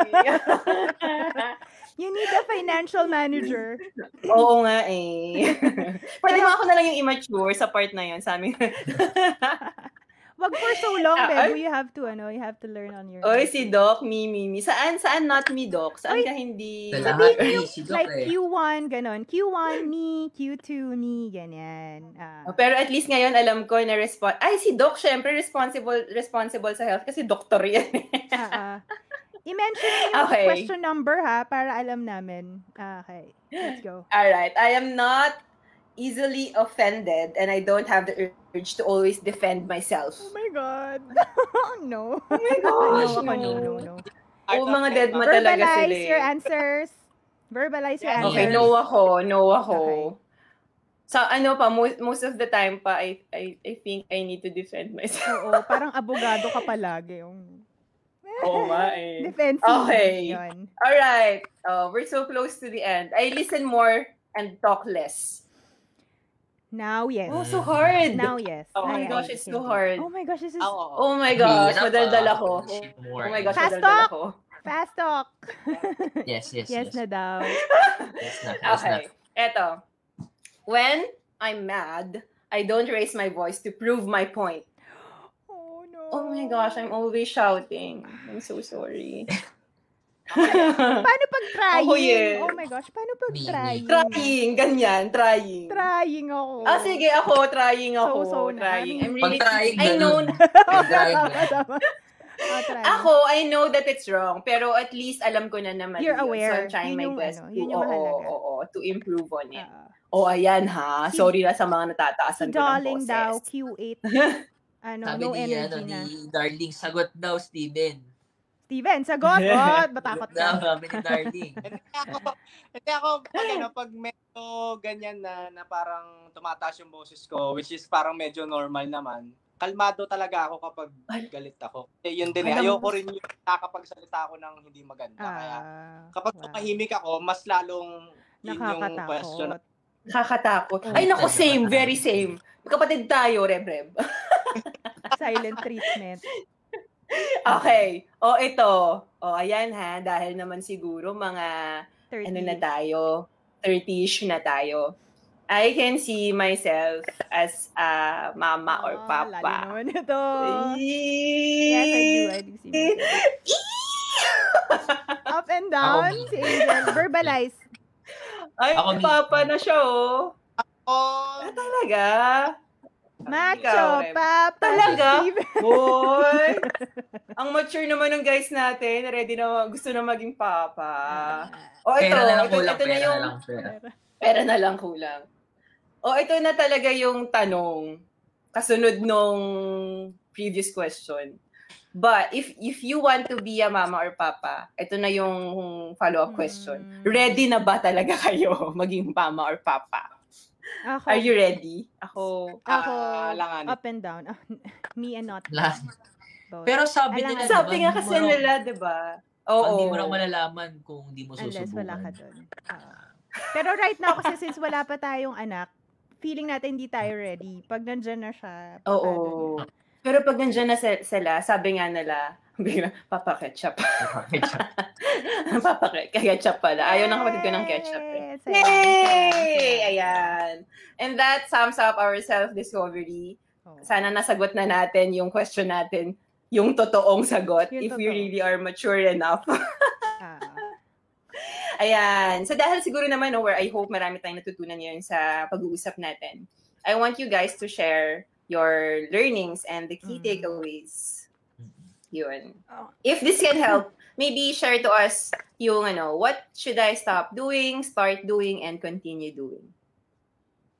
Speaker 3: You need a financial manager.
Speaker 1: Oo nga eh. Pwede mo ako na lang yung immature sa part na yun sa amin.
Speaker 3: Wag for so long,
Speaker 1: Ah,
Speaker 3: Bebo. You have to, ano, you have to learn on your own.
Speaker 1: Oy, si Doc, me, me, me. Saan, saan not me, Doc? Saan
Speaker 3: Oy,
Speaker 1: ka hindi?
Speaker 2: Sa
Speaker 3: Sabihin
Speaker 2: lahat,
Speaker 3: mo yung,
Speaker 2: si Doc
Speaker 3: like,
Speaker 2: eh.
Speaker 3: Q1, ganon. Q1, me. Q2, me. Ganyan. Ah.
Speaker 1: Oh, Pero at least ngayon alam ko na respond. Ay, si Doc, syempre responsible responsible sa health kasi doktor yan.
Speaker 3: Ah, ah. I-mention mo yung
Speaker 1: Okay.
Speaker 3: question number, ha, para alam namin. Ah, okay. Let's go.
Speaker 1: All right. I am not easily offended and I don't have the urge to always defend myself.
Speaker 3: Oh my God. no.
Speaker 1: Oh my gosh,
Speaker 3: no, ako, no,
Speaker 1: no.
Speaker 3: no, no.
Speaker 1: Oo, mga dead ma talaga sila.
Speaker 3: Verbalize
Speaker 1: eh.
Speaker 3: your answers. Verbalize your answers.
Speaker 1: Okay, no ako, no ako.
Speaker 3: Okay.
Speaker 1: So ano pa, most, most of the time pa, I, I, I think I need to defend myself.
Speaker 3: Oo, parang abogado ka palagi. Yung
Speaker 1: Oo nga eh.
Speaker 3: defensive.
Speaker 1: Okay.
Speaker 3: Yun.
Speaker 1: Alright, uh, we're so close to the end. I listen more and talk less.
Speaker 3: Now, yes.
Speaker 1: Oh, so hard.
Speaker 3: Now, yes.
Speaker 1: Oh my
Speaker 3: Ay,
Speaker 1: gosh,
Speaker 3: ay,
Speaker 1: it's so hard.
Speaker 3: Oh my gosh, this is
Speaker 4: Oo.
Speaker 1: Oh my gosh,
Speaker 2: Hirap,
Speaker 1: madaldal ako. Oh my gosh,
Speaker 3: Fast
Speaker 1: madaldal
Speaker 3: talk.
Speaker 1: ako.
Speaker 3: fast talk.
Speaker 2: Yes, yes,
Speaker 3: yes
Speaker 2: yes.
Speaker 3: na daw.
Speaker 2: Yes na, yes na.
Speaker 1: Okay, eto. When I'm mad, I don't raise my voice to prove my point.
Speaker 3: Oh no.
Speaker 1: Oh my gosh, I'm always shouting. I'm so sorry.
Speaker 3: Paano pag trying?
Speaker 1: Ako yun.
Speaker 3: Oh my gosh, paano pag trying?
Speaker 1: trying, ganyan, trying.
Speaker 3: Trying ako.
Speaker 1: Ah, sige, ako, trying ako.
Speaker 3: So-so na.
Speaker 1: trying. I'm
Speaker 2: Pag
Speaker 1: really,
Speaker 2: trying,
Speaker 1: I know.
Speaker 3: Tama,
Speaker 2: Trying.
Speaker 3: Oh,
Speaker 1: ako, I know that it's wrong, pero at least alam ko na naman
Speaker 3: You're
Speaker 1: yun.
Speaker 3: aware.
Speaker 1: So I'm trying
Speaker 3: Yun
Speaker 1: my best
Speaker 3: ano,
Speaker 1: to,
Speaker 3: yun yung
Speaker 1: oo,
Speaker 3: mahalaga.
Speaker 1: oo, to improve on it.
Speaker 3: Ah.
Speaker 1: oh, ayan ha.
Speaker 3: Si-
Speaker 1: Sorry na sa mga
Speaker 3: si
Speaker 1: natataasan ko ng
Speaker 3: Darling daw, Q8. ano,
Speaker 2: Sabi
Speaker 3: no energy
Speaker 2: ano,
Speaker 3: na.
Speaker 2: ni Darling, sagot daw, Steven.
Speaker 3: Steven, sagot! Oh, matakot
Speaker 2: Daw,
Speaker 3: ka.
Speaker 2: sabi ni Darling.
Speaker 4: Hindi ako, hindi ako pag ano, pag medyo ganyan na, na parang tumataas yung boses ko, which is parang medyo normal naman, kalmado talaga ako kapag galit ako. Eh, yun din eh. Ayoko rin yung nakakapagsalita ako ng hindi maganda. Kaya
Speaker 3: Ah,
Speaker 4: kapag
Speaker 3: wow.
Speaker 4: tumahimik ako, mas lalong yun yung question.
Speaker 3: Nakakatakot. Oh.
Speaker 1: Ay, nako, same. Very same. Kapatid tayo, Reb-Reb.
Speaker 3: Silent treatment.
Speaker 1: Okay. O, ito. O, ayan ha. Dahil naman siguro mga,
Speaker 3: 30.
Speaker 1: ano na tayo, 30-ish na tayo. I can see myself as a mama or
Speaker 3: Ah,
Speaker 1: papa.
Speaker 3: Lalo naman ito. Yes, I do. I do see myself. Up and down,
Speaker 2: Ako,
Speaker 3: si Angel. Verbalize.
Speaker 1: Ay,
Speaker 2: Ako,
Speaker 1: papa na siya, oh.
Speaker 4: Oh,
Speaker 1: Ah, talaga?
Speaker 3: Macho, papa,
Speaker 1: Talaga? Boy! Ang mature naman ng guys natin. Ready na, gusto na maging papa. O, ito.
Speaker 2: Pera na lang
Speaker 1: ito,
Speaker 2: kulang,
Speaker 1: ito na
Speaker 2: pera
Speaker 1: yung,
Speaker 2: na lang. Pera.
Speaker 1: pera na lang kulang. O, ito na talaga yung tanong. Kasunod nung previous question. But if if you want to be a mama or papa, ito na yung follow-up question.
Speaker 3: Hmm.
Speaker 1: Ready na ba talaga kayo maging mama or papa?
Speaker 3: Ako,
Speaker 1: Are you ready? Ako,
Speaker 3: Ako,
Speaker 4: alanganin.
Speaker 3: up and down. Ah, me and not
Speaker 2: Lahat.
Speaker 3: both.
Speaker 2: Pero sabi nila,
Speaker 1: sabi nga kasi nila, di ba? Oo.
Speaker 2: Hindi mo lang malalaman kung hindi mo
Speaker 3: Unless
Speaker 2: susubukan.
Speaker 3: wala ka doon. Ah. Pero right now, kasi since wala pa tayong anak, feeling natin hindi tayo ready. Pag nandyan na siya,
Speaker 1: Oo.
Speaker 3: dun.
Speaker 1: Pero pag nandiyan na se- sila, sabi nga nila, bigla, Papa Ketchup. Papa Ke- Ketchup pala. Ayaw ng kapatid ko ng ketchup. Eh.
Speaker 3: Ayan,
Speaker 1: Yay!
Speaker 3: ayan.
Speaker 1: And that sums up our self-discovery.
Speaker 3: Oh.
Speaker 1: Sana nasagot na natin yung question natin, yung totoong sagot,
Speaker 3: Yung
Speaker 1: if we
Speaker 3: totoo.
Speaker 1: really are mature enough.
Speaker 3: Ah.
Speaker 1: Ayan. So dahil siguro naman, no, where I hope marami tayong natutunan ngayon sa pag-uusap natin, I want you guys to share your learnings and the key
Speaker 3: Mm.
Speaker 1: takeaways. Yun.
Speaker 3: Oh.
Speaker 1: If this can help maybe share to us yung ano, what should I stop doing, start doing, and continue doing?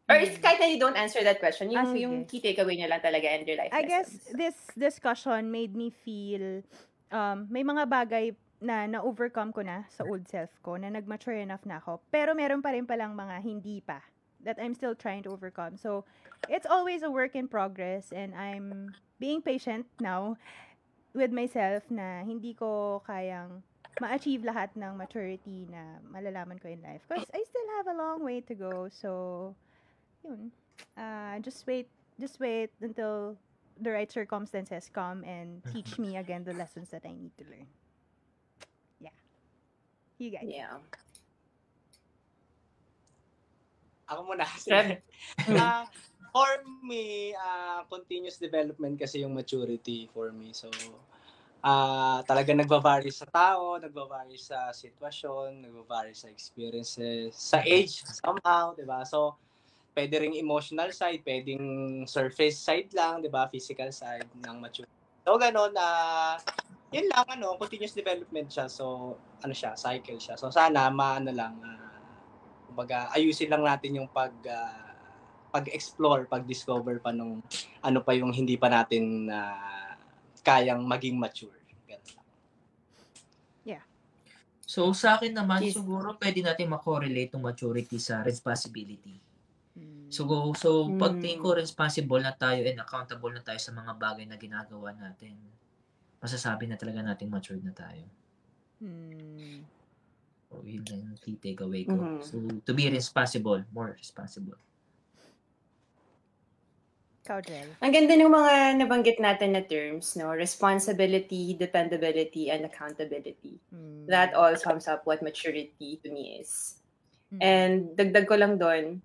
Speaker 1: Or if kahit na you don't answer that question,
Speaker 3: Ah,
Speaker 1: yung,
Speaker 3: sige.
Speaker 1: yung key takeaway niya lang talaga and your life
Speaker 3: I guess this discussion made me feel um, may mga bagay na na-overcome ko na sa old self ko, na nag-mature enough na ako. Pero meron pa rin palang mga hindi pa that I'm still trying to overcome. So, it's always a work in progress and I'm being patient now with myself na hindi ko kayang ma-achieve lahat ng maturity na malalaman ko in life. Because I still have a long way to go. So, yun. Uh, just wait just wait until the right circumstances come and teach me again the lessons that I need to learn. Yeah. You guys.
Speaker 1: Yeah.
Speaker 4: Ako muna.
Speaker 1: Fred?
Speaker 4: For me, ah, continuous development kasi yung maturity for me. So, ah talaga nagba-vary sa tao, nagba-vary sa sitwasyon, nagba-vary sa experiences, sa age somehow, 'di ba? So, pwede ring emotional side, pwedeng surface side lang, 'di ba? Physical side ng maturity. So, ganun na yun lang ano, continuous development siya. So, ano siya, cycle siya. So, sana maano lang ah, kumbaga ayusin lang natin yung pag ah, pag-explore, pag-discover pa nung ano pa yung hindi pa natin na kayang maging mature. Ganun lang.
Speaker 2: So, sa akin naman,
Speaker 1: Yes.
Speaker 2: siguro pwede natin makorelate yung maturity sa responsibility.
Speaker 3: Mm.
Speaker 2: So, so
Speaker 1: Mm.
Speaker 2: pag tingin ko responsible na tayo and accountable na tayo sa mga bagay na ginagawa natin, masasabi na talaga natin matured na tayo.
Speaker 3: Mm.
Speaker 2: So, yun lang yung key takeaway ko.
Speaker 1: Mhm.
Speaker 2: So, to be responsible, more responsible.
Speaker 3: Ikaw, Jel.
Speaker 1: Ang ganda ng mga nabanggit natin na terms, no? Responsibility, dependability, and accountability.
Speaker 3: Mm.
Speaker 1: That all sums up what maturity to me is.
Speaker 3: Mm.
Speaker 1: And dagdag ko lang doon,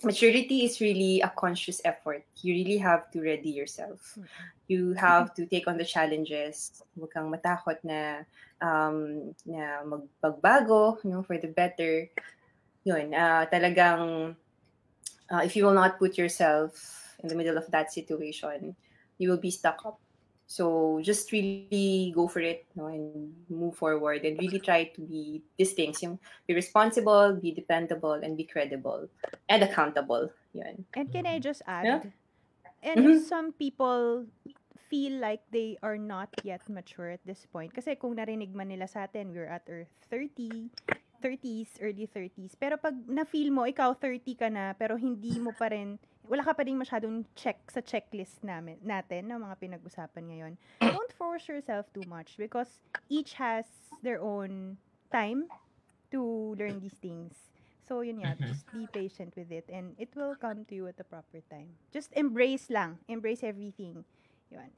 Speaker 1: maturity is really a conscious effort. You really have to ready yourself.
Speaker 3: Mm.
Speaker 1: You have to take on the challenges. Huwag kang matakot na um, na magbago, know, for the better. Yun, ah, talagang uh, if you will not put yourself in the middle of that situation, you will be stuck up. So just really go for it no, and move forward and really try to be these things. Yung be responsible, be dependable, and be credible and accountable. Yun.
Speaker 3: And can I just add?
Speaker 1: Yeah.
Speaker 3: And
Speaker 1: Mhm.
Speaker 3: some people feel like they are not yet mature at this point, kasi kung narinig man nila sa atin, we're at our 30, 30s, early 30s. Pero pag na-feel mo, ikaw 30 ka na, pero hindi mo pa rin, wala ka pa rin masyadong check sa checklist namin, natin, ng mga pinag-usapan ngayon, don't force yourself too much because each has their own time to learn these things. So, yun nga,
Speaker 2: Mhm.
Speaker 3: just be patient with it and it will come to you at the proper time. Just embrace lang. Embrace everything. Yun.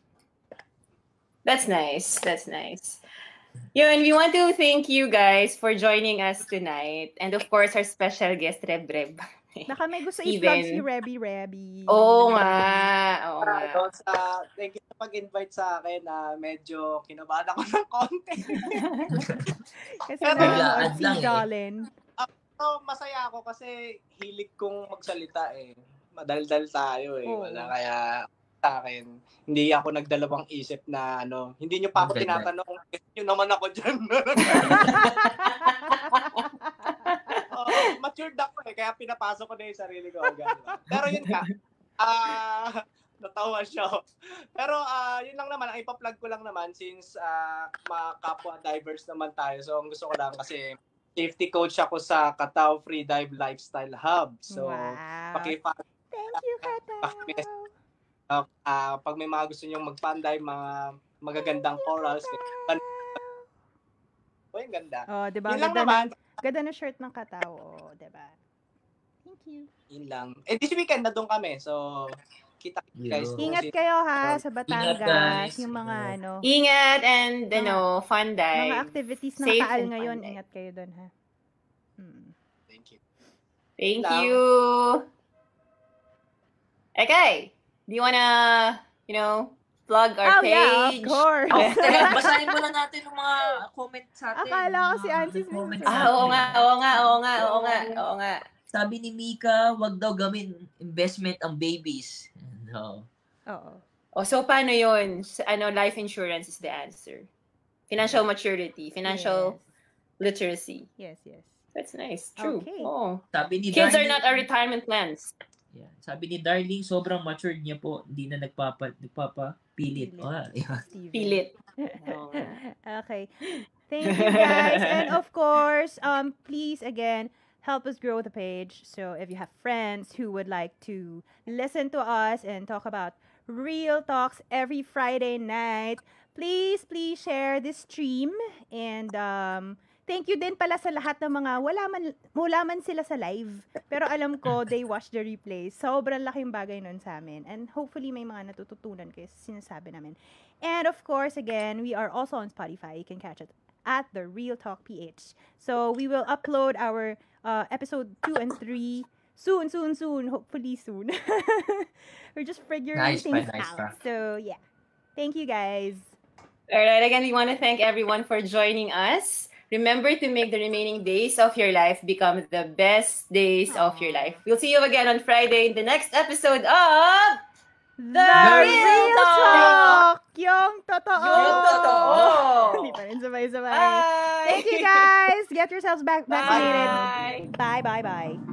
Speaker 1: That's nice. That's nice. Yun, we want to thank you guys for joining us tonight. And of course, our special guest, Reb Reb.
Speaker 3: Baka may gusto i-vlog si Rebby Rebby.
Speaker 1: Oo nga. Oo nga.
Speaker 4: Doon sa, thank you sa pag-invite sa akin na medyo kinabahan ako ng konti.
Speaker 3: Kasi
Speaker 4: Pero-
Speaker 2: Biglaan
Speaker 3: si
Speaker 2: lang eh.
Speaker 3: Jolin.
Speaker 4: So, masaya ako kasi hilig kong magsalita eh. Madaldal tayo eh.
Speaker 3: Oo.
Speaker 4: Wala kaya sa akin, hindi ako nagdalawang isip na ano, hindi nyo pa ako tinatanong, guess nyo naman ako dyan. oh, matured ako eh, kaya pinapasok ko na yung sarili ko agad. Pero yun nga, ah, natawa siya. Pero ah, yun lang naman, ang ipa-plug ko lang naman since ah, mga kapwa divers naman tayo. So, ang gusto ko lang kasi safety coach ako sa Katao Free Dive Lifestyle Hub. So,
Speaker 3: wow.
Speaker 4: paki-follow
Speaker 3: Thank you, Kata.
Speaker 4: uh, ah, pag may mga gusto nyong mag-pandive, mga magagandang corals. Oh, yung ganda.
Speaker 3: Oh, di ba?
Speaker 4: Yun lang naman.
Speaker 3: ng, ganda na shirt ng Katao. Oh, di ba? Thank you.
Speaker 4: Yun lang. Eh, this weekend na doon kami. So, kita guys.
Speaker 3: Ingat kayo ha sa Batangas.
Speaker 2: guys.
Speaker 3: Yung mga ano,
Speaker 1: Ingat and,
Speaker 3: Mga-
Speaker 1: ano, fun dive.
Speaker 3: mga activities ng
Speaker 1: Safe
Speaker 3: Kaal ngayon.
Speaker 1: dive.
Speaker 3: Ingat kayo doon ha. Mm.
Speaker 4: Thank you.
Speaker 1: Thank you. Okay. Do you wanna, you know, plug our
Speaker 3: Oh,
Speaker 1: page?
Speaker 3: yeah, of course.
Speaker 2: Oh, teka, basahin muna natin yung mga comment sa atin.
Speaker 3: Akala ko si Ansis
Speaker 1: Ah, oo nga, oo nga, oo nga, oo nga, oo nga.
Speaker 2: Sabi ni Mika, wag daw gawin investment ang babies. No.
Speaker 3: Oo.
Speaker 1: O, so paano yun? Ano, life insurance is the answer. Financial maturity, financial literacy.
Speaker 3: Yes, yes.
Speaker 1: That's nice. True.
Speaker 3: Okay.
Speaker 1: Oh.
Speaker 2: Sabi ni
Speaker 1: Kids are
Speaker 2: Darling-
Speaker 1: not our retirement plans.
Speaker 2: Yeah. Sabi ni Darling, sobrang matured niya po. Hindi na nagpapa,
Speaker 3: Pilit.
Speaker 2: nagpapapilit. Yeah.
Speaker 3: Steven.
Speaker 1: Pilit.
Speaker 3: okay. Thank you guys. and of course, um please again help us grow the page. So if you have friends who would like to listen to us and talk about real talks every Friday night, please please share this stream and um Thank you din pala sa lahat ng mga wala man wala man sila sa live. Pero alam ko they watch the replay. Sobrang laking bagay nun sa amin. And hopefully may mga natututunan kayo sa sinasabi namin. And of course, again, we are also on Spotify. You can catch it at the Real Talk PH. So we will upload our uh, episode 2 and 3 soon, soon, soon. Hopefully soon. We're just figuring
Speaker 2: Nice
Speaker 3: things
Speaker 2: nice
Speaker 3: out.
Speaker 2: pa.
Speaker 3: So yeah. Thank you guys.
Speaker 1: All right. Again, we want to thank everyone for joining us. Remember to make the remaining days of your life become the best days of your life. We'll see you again on Friday in the next episode of
Speaker 3: The,
Speaker 1: Real Talk!
Speaker 3: Yung totoo!
Speaker 1: Yung Totoo!
Speaker 3: Hindi pa rin sabay-sabay. Thank you guys! Get yourselves back vaccinated.
Speaker 1: Bye!
Speaker 3: Bye, bye, bye.